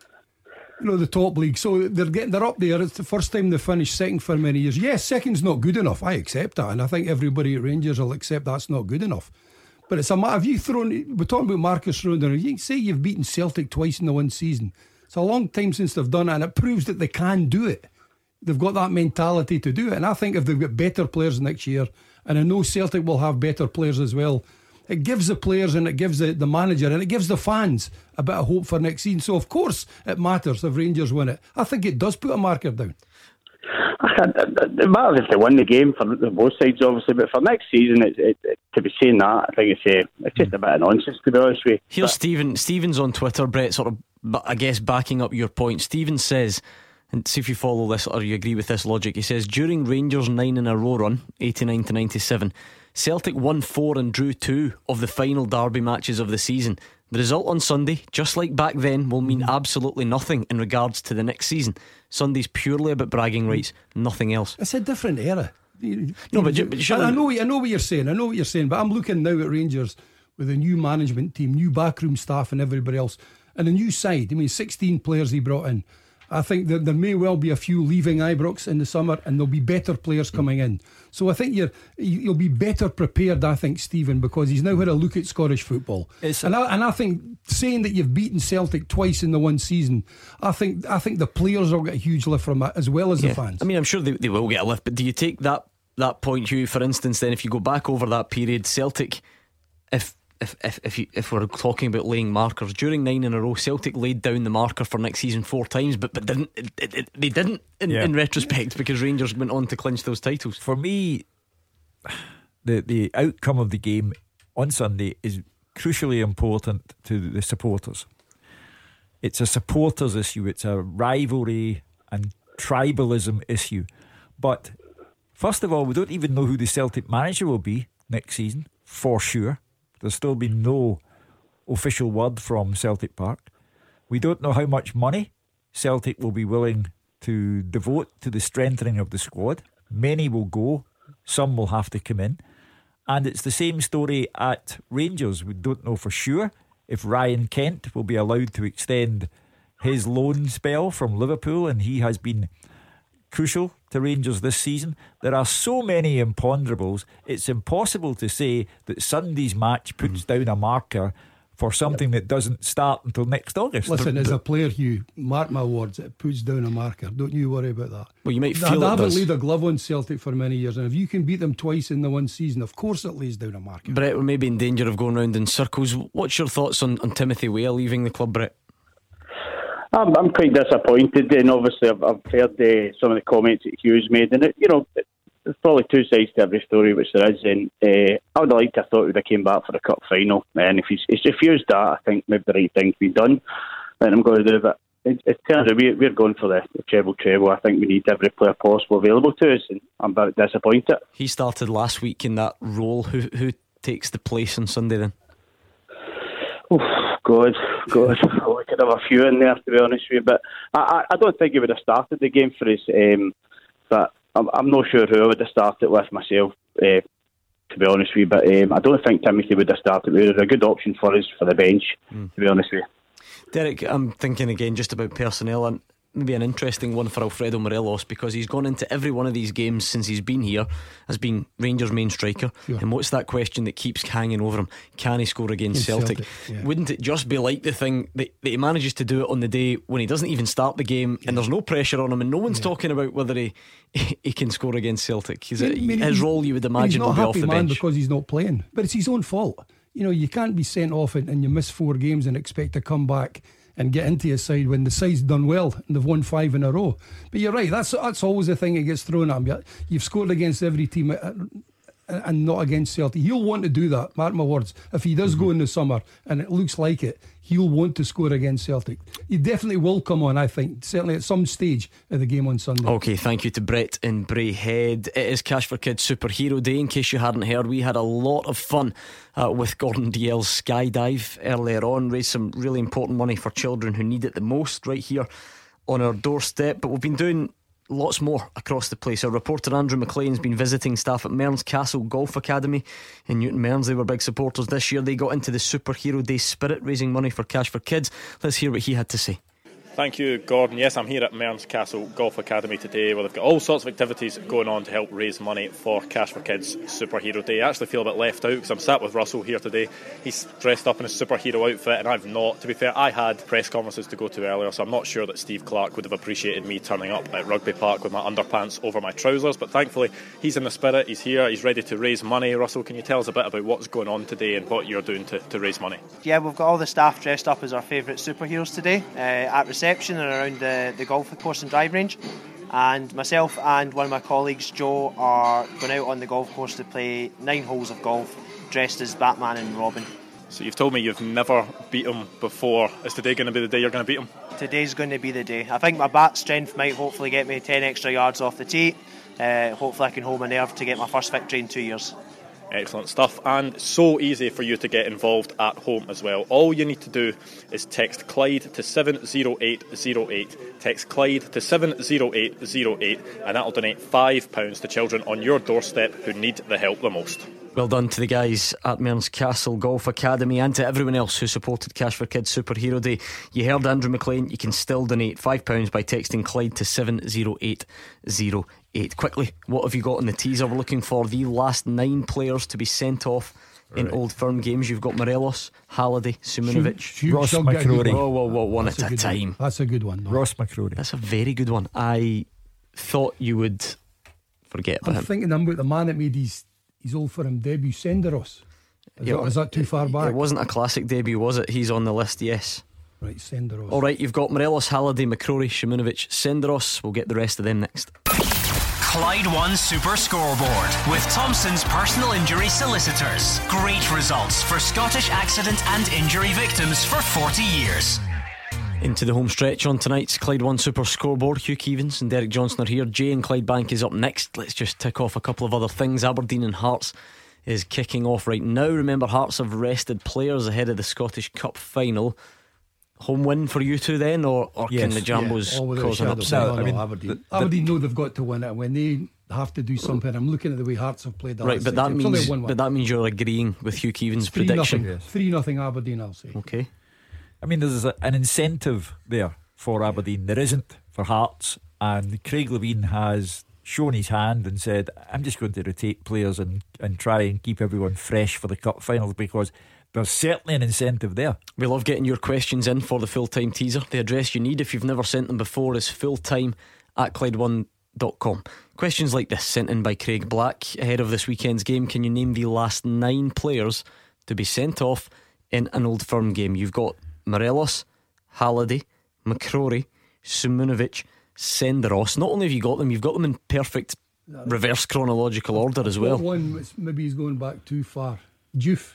You know, the top league. So they're getting they're up there. It's the first time they've finished second for many years. Yes, second's not good enough. I accept that. And I think everybody at Rangers will accept that's not good enough. But it's a matter. Have you thrown? We're talking about Marcus Rondon. You say you've beaten Celtic twice in the one season. It's a long time since they've done it, and it proves that they can do it. They've got that mentality to do it. And I think if they've got better players next year, and I know Celtic will have better players as well, it gives the players and it gives the, the manager and it gives the fans a bit of hope for next season. So, of course, it matters if Rangers win it. I think it does put a marker down. It matters if they win the game for both sides, obviously, but for next season, it, it, it, to be saying that, I think it's, uh, it's just a bit of nonsense, to be honest with you. Here's but, Stephen. Stephen's on Twitter, Brett, sort of, I guess, backing up your point. Stephen says, and see if you follow this or you agree with this logic. He says, during Rangers' nine in a row run, 89 to 97, Celtic won four and drew two of the final derby matches of the season. The result on Sunday, just like back then, will mean absolutely nothing in regards to the next season. Sunday's purely about bragging rights, nothing else. It's a different era. No, but, but I, I know, I know what you're saying. I know what you're saying. But I'm looking now at Rangers with a new management team, new backroom staff, and everybody else, and a new side. I mean, 16 players he brought in. I think that there may well be a few leaving Ibrox in the summer, and there'll be better players coming in. So I think you're you'll be better prepared. I think Stephen because he's now had a look at Scottish football, and I, and I think saying that you've beaten Celtic twice in the one season, I think I think the players will get a huge lift from that as well as yeah. the fans. I mean, I'm sure they, they will get a lift, but do you take that that point, Hugh? For instance, then if you go back over that period, Celtic, if if if if, you, if we're talking about laying markers during nine in a row, Celtic laid down the marker for next season four times, but but didn't it, it, it, they didn't in, yeah. in retrospect because Rangers went on to clinch those titles. For me, the the outcome of the game on Sunday is crucially important to the supporters. It's a supporters issue. It's a rivalry and tribalism issue. But first of all, we don't even know who the Celtic manager will be next season for sure. There's still been no official word from Celtic Park. We don't know how much money Celtic will be willing to devote to the strengthening of the squad. Many will go, some will have to come in. And it's the same story at Rangers. We don't know for sure if Ryan Kent will be allowed to extend his loan spell from Liverpool, and he has been crucial to Rangers this season. There are so many imponderables, it's impossible to say that Sunday's match puts down a marker for something that doesn't start until next August. Listen, as a player, you mark my words, it puts down a marker. Don't you worry about that. Well, you might They- feel they it haven't does. laid a glove on Celtic for many years, and if you can beat them twice in the one season, of course it lays down a marker. Brett, we're maybe in danger of going round in circles. What's your thoughts on, on Timothy Weah leaving the club, Brett? I'm, I'm quite disappointed, and obviously I've, I've heard uh, some of the comments that Hugh's made, and it, you know, there's probably two sides to every story, which there is. And uh, I would have liked to have thought he would have came back for the cup final, and if he's, he's refused that, I think maybe the right thing's been done, and I'm going to do. But it, it's kind of we're, we're going for the, the treble treble. I think we need every player possible available to us, and I'm bit disappointed. He started last week in that role. Who who takes the place on Sunday then? Oof, God, God, [laughs] we could have a few in there to be honest with you, but I, I, I don't think he would have started the game for us. Um, but I'm, I'm not sure who I would have started with myself, uh, to be honest with you. But um, I don't think Timothy would have started. It was a good option for us for the bench, to be honest with you. Derek, I'm thinking again just about personnel and maybe an interesting one for Alfredo Morelos because he's gone into every one of these games since he's been here as being Rangers' main striker. Sure. And what's that question that keeps hanging over him? Can he score against Celtic? Celtic, yeah. Wouldn't it just be like the thing that, that he manages to do it on the day when he doesn't even start the game and there's no pressure on him and no one's talking about whether he [laughs] he can score against Celtic? Is it his role you would imagine will be off the bench? because he's not playing, but it's his own fault. You know, you can't be sent off and, and you miss four games and expect to come back and get into a side when the side's done well and they've won five in a row. But you're right, that's that's always the thing that gets thrown at. You- You've scored against every team. Uh, And not against Celtic. He'll want to do that, mark my words. If he does go in the summer and it looks like it, he'll want to score against Celtic. He definitely will come on, I think, certainly at some stage of the game on Sunday. Okay, thank you to Brett in Braehead. It is Cash for Kids Superhero Day. In case you hadn't heard, we had a lot of fun uh, with Gordon Dallas's skydive earlier on. Raised some really important money for children who need it the most right here on our doorstep. But we've been doing lots more across the place. Our reporter Andrew McLean's been visiting staff at Mearns Castle Golf Academy in Newton Mearns. They were big supporters this year. They got into the Superhero Day spirit, raising money for Cash for Kids. Let's hear what he had to say. Thank you, Gordon. Yes, I'm here at Mearns Castle Golf Academy today where they've got all sorts of activities going on to help raise money for Cash for Kids Superhero Day. I actually feel a bit left out because I'm sat with Russell here today. He's dressed up in a superhero outfit and I've not. To be fair, I had press conferences to go to earlier, so I'm not sure that Steve Clarke would have appreciated me turning up at Rugby Park with my underpants over my trousers. But thankfully, he's in the spirit, he's here, he's ready to raise money. Russell, can you tell us a bit about what's going on today and what you're doing to, to raise money? Yeah, we've got all the staff dressed up as our favourite superheroes today uh, at reception and around the, the golf course and drive range. And myself and one of my colleagues, Joe, are going out on the golf course to play nine holes of golf dressed as Batman and Robin. So you've told me you've never beat him before. Is today going to be the day you're going to beat him? Today's going to be the day. I think my bat strength might hopefully get me 10 extra yards off the tee. Uh, hopefully, I can hold my nerve to get my first victory in two years. Excellent stuff, and so easy for you to get involved at home as well. All you need to do is text Clyde to 70808. Text Clyde to 70808, and that'll donate £5 to children on your doorstep who need the help the most. Well done to the guys at Mearns Castle Golf Academy and to everyone else who supported Cash for Kids Superhero Day. You heard Andrew McLean. You can still donate £5 by texting Clyde to 70808. Quickly, what have you got in the teaser? We're looking for the last nine players to be sent off. In Right. old firm games, you've got Morelos, Halliday, Simunovic, Ross shall get a good Whoa, one. whoa, whoa, one That's at a a, good one. time. That's a good one. no. Ross McCrorie. That's a very good one. I thought you would forget about I'm him. thinking about the man that made his, his old firm debut, Senderos. Is, Yeah, that, is that too far back? It wasn't a classic debut, was it? He's on the list, yes. Right, Senderos. All right, you've got Morelos, Halliday, McCrorie, Simunovic, Senderos. We'll get the rest of them next. Clyde One Super Scoreboard with Thompson's personal injury solicitors. Great results for Scottish accident and injury victims for 40 years. Into the home stretch on tonight's Clyde One Super Scoreboard. Hugh Keevins and Derek Johnstone are here. Jay and Clyde Bank is up next. Let's just tick off a couple of other things. Aberdeen and Hearts is kicking off right now. Remember, Hearts have rested players ahead of the Scottish Cup final. Home win for you two then, or, or can the Jambos Yeah, cause an shadow of upset? doubt. No, no, Aberdeen. Aberdeen know they've got to win it. When they have to do something, I'm looking at the way Hearts have played. the Right, but that games. It's only means one but that means you're agreeing with Hugh Keevins' prediction. Three nothing Aberdeen, I'll say. Okay. I mean, there's a, an incentive there for Aberdeen. There isn't for Hearts, and Craig Levein has shown his hand and said, "I'm just going to rotate players and and try and keep everyone fresh for the cup finals because." There's certainly an incentive there. We love getting your questions in for the full time teaser. The address you need, if you've never sent them before, is fulltime at Clyde1.com. Questions like this sent in by Craig Black ahead of this weekend's game. Can you name the last nine players to be sent off in an old firm game? You've got Morelos, Halliday, McCrorie, Simunovic, Senderos. Not only have you got them, you've got them in perfect reverse chronological order as well. One, maybe he's going back too far. Diouf.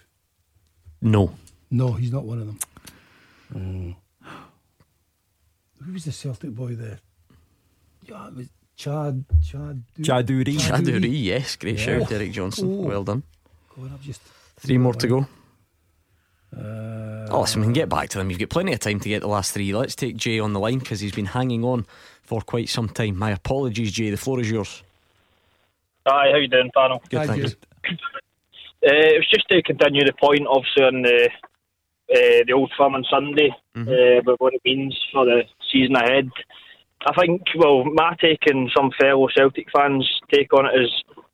No. No, he's not one of them. Mm. Who was the Celtic boy there? Yeah, it was Chad. Chad. Cha Du-ri. Chaduri, yes. Great Yeah. shout, Derek Johnstone. Oh. Well done. God, I've just. Three more to go. Uh, Oh, listen, we can get back to them. You've got plenty of time to get the last three. Let's take Jay on the line because he's been hanging on for quite some time. My apologies, Jay. The floor is yours. Hi, how you doing, panel? Good, thanks. Uh, it was just to continue the point, obviously, on the uh, the old firm on Sunday, uh, about what it means for the season ahead. I think, well, my take and some fellow Celtic fans' take on it is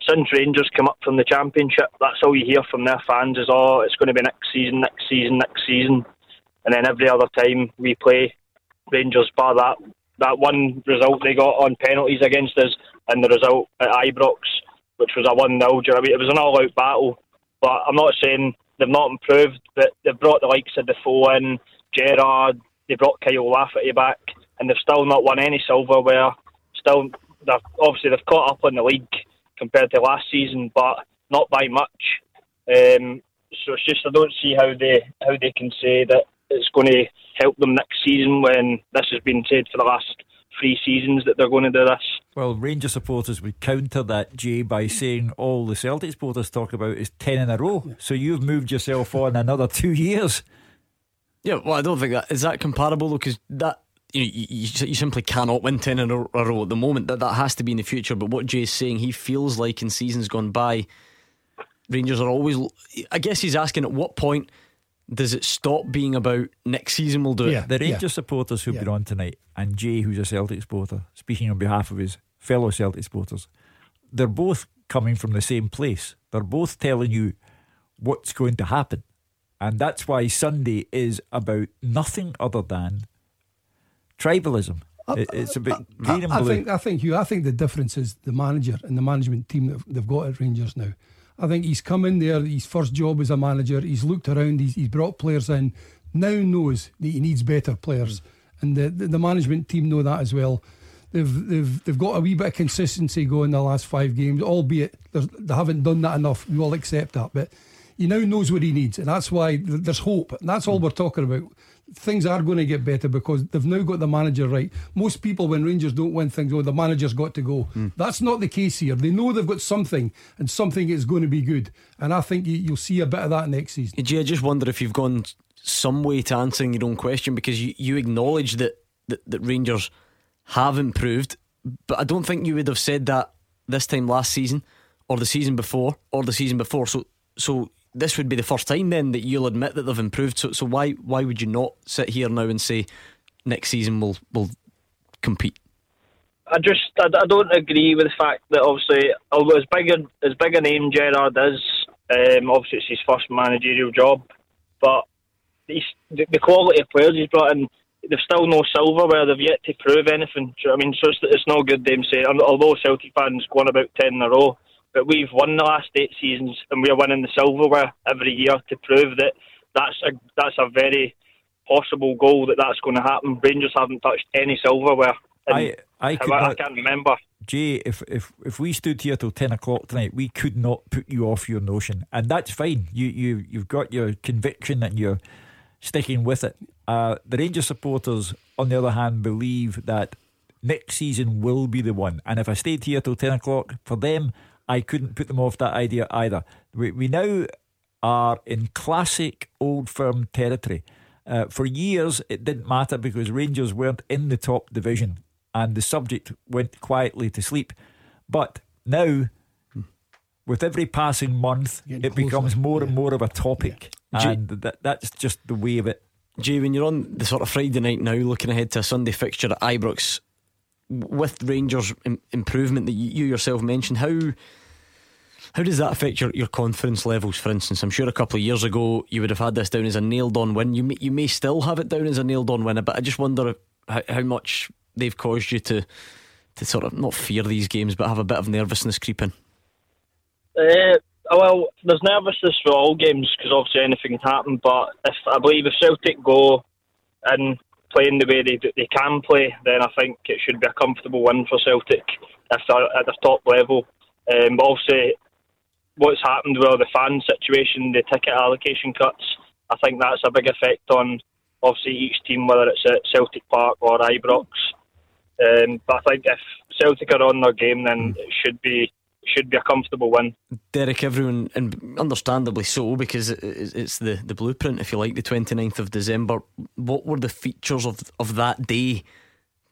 since Rangers come up from the Championship, that's all you hear from their fans is, oh, it's going to be next season, next season, next season. And then every other time we play Rangers, bar that, that one result they got on penalties against us and the result at Ibrox, which was a 1 0. You know what I mean? It was an all out battle. But I'm not saying they've not improved, but they've brought the likes of Defoe in, Gerrard, they brought Kyle Lafferty back, and they've still not won any silverware. Still, they've, obviously they've caught up on the league compared to last season, but not by much. Um, so it's just I don't see how they how they can say that it's going to help them next season when this has been said for the last three seasons that they're going to do this. Well, Rangers supporters would counter that, Jay, by saying all the Celtic supporters talk about is 10 in a row. So you've moved yourself on another two years. Yeah, well, I don't think that is that comparable though, because that you, you you you simply cannot win ten in a a row at the moment. That that has to be in the future. But what Jay's saying, he feels like in seasons gone by, Rangers are always. I guess he's asking at what point does it stop being about next season we'll do it. Yeah, The Rangers supporters who've been on tonight, and Jay, who's a Celtic supporter, speaking on behalf of his fellow Celtic supporters, they're both coming from the same place. They're both telling you what's going to happen. And that's why Sunday is about nothing other than tribalism. It- it's about green and I, I think I think you. I think the difference is the manager and the management team that they've got at Rangers now. I think he's come in there. His first job as a manager. He's looked around. He's, he's brought players in. Now knows that he needs better players, mm. and the, the the management team know that as well. They've they've they've got a wee bit of consistency going the last five games, albeit they haven't done that enough. We all accept that, but he now knows what he needs, and that's why there's hope. And that's all mm. we're talking about. Things are going to get better because they've now got the manager right. Most people, when Rangers don't win things, oh, the manager's got to go. Hmm. That's not the case here. They know they've got something, and something is going to be good. And I think you, you'll see a bit of that next season. Jay, I just wonder if you've gone some way to answering your own question because you, you acknowledge that, that, that Rangers have improved, but I don't think you would have said that this time last season or the season before or the season before. So so this would be the first time then that you'll admit that they've improved. So so why why would you not sit here now and say next season we'll we'll compete? I just I, I don't agree with the fact that obviously although as big a as big a name Gerrard is, um, obviously it's his first managerial job, but he's, the, the quality of players he's brought in, they've still no silverware. They've yet to prove anything. I mean, so it's, it's no good them saying. Although Celtic fans won about ten in a row, but we've won the last eight seasons and we're winning the silverware every year to prove that that's a that's a very possible goal that that's going to happen. Rangers haven't touched any silverware. I- I could I can't remember. Jay, if, if if we stood here till ten o'clock tonight, we could not put you off your notion, and that's fine. You you you've got your conviction and you're sticking with it. Uh, the Rangers supporters, on the other hand, believe that next season will be the one. And if I stayed here till ten o'clock, for them, I couldn't put them off that idea either. We we now are in classic old firm territory. Uh, for years, it didn't matter because Rangers weren't in the top division and the subject went quietly to sleep. But now, with every passing month, it becomes more and more of a topic. Jay- And that, that's just the way of it. Jay, when you're on the sort of Friday night now, looking ahead to a Sunday fixture at Ibrox, with Rangers Im- improvement that you, you yourself mentioned, how how does that affect your, your confidence levels? For instance, I'm sure a couple of years ago you would have had this down as a nailed on win. You may, you may still have it down as a nailed on win, but I just wonder how, how much they've caused you to to sort of not fear these games, but have a bit of nervousness creeping. Uh, well, there's nervousness for all games because obviously anything can happen. But if I believe if Celtic go and playing the way they they can play, then I think it should be a comfortable win for Celtic if they're at the top level. Um, but obviously, what's happened with the fan situation, the ticket allocation cuts, I think that's a big effect on obviously each team, whether it's at Celtic Park or Ibrox. Um, but I think if Celtic are on their game, then it should be should be a comfortable win. Derek, everyone, and understandably so, because it's the, the blueprint, if you like, the 29th of December. What were the features of of that day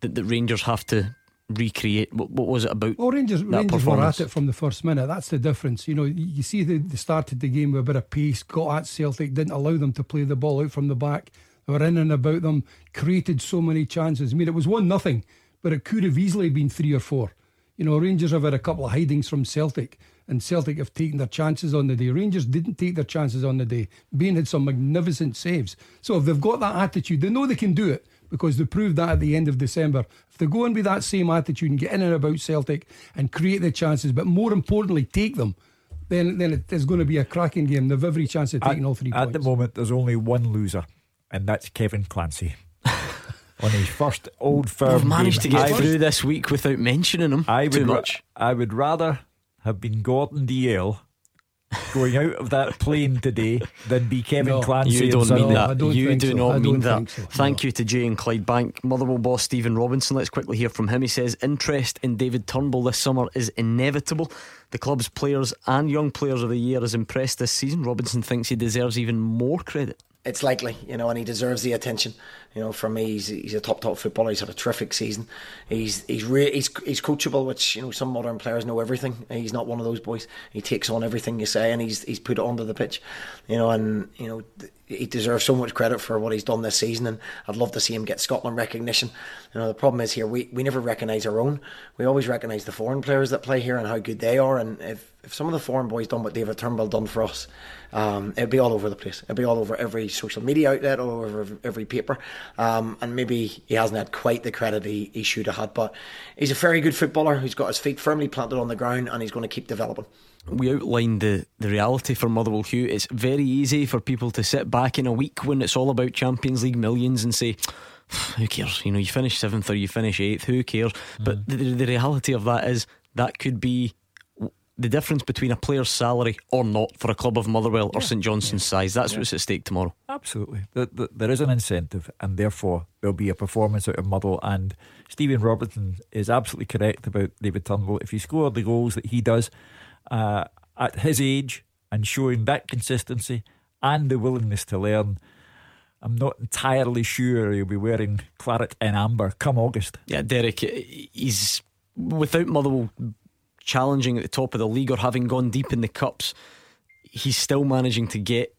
that the Rangers have to recreate? What, what was it about? Well, Rangers, Rangers were at it from the first minute. That's the difference. You know, you see they, they started the game with a bit of pace, got at Celtic, didn't allow them to play the ball out from the back. They were in and about them, created so many chances. I mean, it was one nothing, but it could have easily been three or four. You know, Rangers have had a couple of hidings from Celtic, and Celtic have taken their chances on the day. Rangers didn't take their chances on the day. Bain had some magnificent saves. So if they've got that attitude, they know they can do it because they proved that at the end of December. If they go in with that same attitude and get in and about Celtic and create the chances, but more importantly, take them, then then it is going to be a cracking game. They've every chance of taking at, all three at points. the moment, there's only one loser, and that's Kevin Clancy. [laughs] on his first old firm. We've managed game. to get I through would, this week without mentioning him I too would, much. I would rather have been Gordon Dallas going out of that plane today than be Kevin No, Clancy. you don't and mean Sunderland. that. You do not mean that. Thank you to Jay and Clyde Bank. Motherwell boss Stephen Robinson. Let's quickly hear from him. He says interest in David Turnbull this summer is inevitable. The club's players and young players of the year has impressed this season. Robinson thinks he deserves even more credit. It's likely, you know, and he deserves the attention. You know, for me, he's, he's a top top footballer. He's had a terrific season. He's he's re- he's he's coachable, which you know some modern players know everything. He's not one of those boys. He takes on everything you say, and he's he's put it onto the pitch. You know, and you know he deserves so much credit for what he's done this season, and I'd love to see him get Scotland recognition. You know, the problem is here we, we never recognise our own. We always recognise the foreign players that play here and how good they are. And if, if some of the foreign boys done what David Turnbull done for us, um, it'd be all over the place. It'd be all over every social media outlet, all over every paper. Um, and maybe he hasn't had quite the credit he, he should have had, but he's a very good footballer who's got his feet firmly planted on the ground, and he's going to keep developing we outlined the, the reality for Motherwell Hugh. It's very easy for people to sit back in a week when it's all about Champions League millions and say, who cares? You know, you finish seventh or you finish eighth, who cares? Mm. But the, the reality of that is that could be the difference between a player's salary or not for a club of Motherwell yeah. or St Johnstone's yeah. size. That's yeah. what's at stake tomorrow. Absolutely. There is an incentive, and therefore there'll be a performance out of Motherwell. And Stephen Robertson is absolutely correct about David Turnbull. If you score the goals that he does, uh, at his age and showing that consistency and the willingness to learn. I'm not entirely sure he'll be wearing claret and amber come August. Yeah, Derek, he's without Motherwell challenging at the top of the league or having gone deep in the cups, he's still managing to get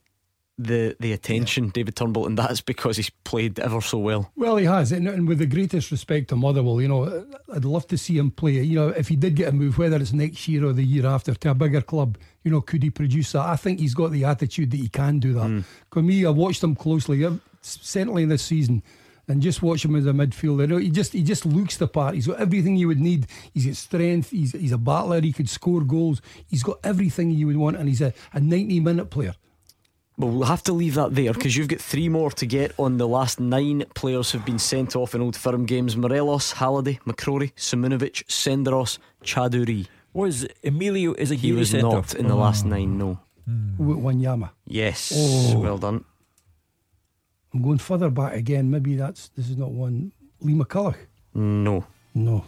the the attention, yeah. David Turnbull, and that's because he's played ever so well. Well, he has, and, and, with the greatest respect to Motherwell, you know, I'd love to see him play. You know, if he did get a move, whether it's next year or the year after, to a bigger club, you know, could he produce that? I think he's got the attitude that he can do that. Mm. For me, I watched him closely, certainly in this season. And just watch him as a midfielder. You know, he just he just looks the part. He's got everything you would need. He's got strength. He's he's a battler. He could score goals. He's got everything you would want, and he's a, a ninety minute player. Well, we'll have to leave that there because you've got three more to get on. The last nine players who've been sent off in Old Firm games Morelos, Halliday, McCrorie, Simunovic, Senderos, Cha Du-ri. Was Emilio is a He was not off? in the oh. last nine, no. Hmm. Wanyama. Yes. Oh. Well done. I'm going further back again. Maybe that's this is not one. Lee McCulloch. No. No.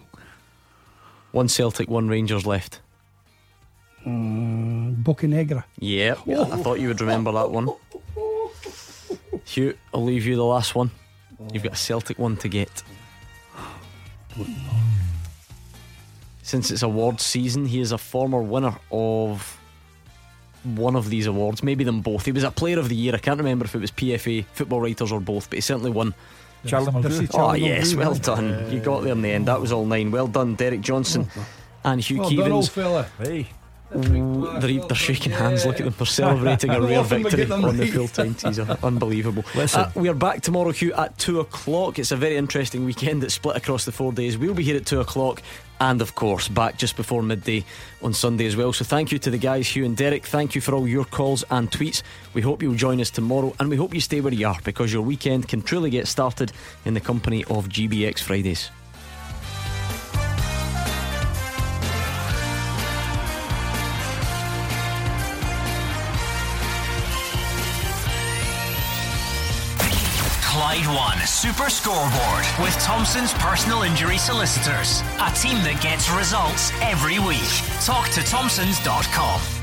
One Celtic, one Rangers left. Mm, Bocanegra. Yep, oh. I thought you would remember that one. Hugh, I'll leave you the last one. You've got a Celtic one to get. Since it's award season, he is a former winner of one of these awards, maybe them both. He was a player of the year. I can't remember if it was PFA, football writers, or both, but he certainly won. Charlie Mulgrew. Oh, yes, well done. You got there in the end. That was all nine. Well done, Derek Johnstone [laughs] and Hugh Well Keevins. done, old fella. Hey. Ooh, they're, they're shaking hands. Look at them. They're celebrating a [laughs] rare victory on the right. full time teaser. Unbelievable. [laughs] Listen. Uh, we are back tomorrow, Hugh, at 2 o'clock. It's a very interesting weekend that's split across the four days. We'll be here at 2 o'clock and, of course, back just before midday on Sunday as well. So thank you to the guys, Hugh and Derek. Thank you for all your calls and tweets. We hope you'll join us tomorrow and we hope you stay where you are because your weekend can truly get started in the company of GBX Fridays. Clyde One Super Scoreboard with Thompson's personal injury solicitors. A team that gets results every week. Talk to Thompsons.com.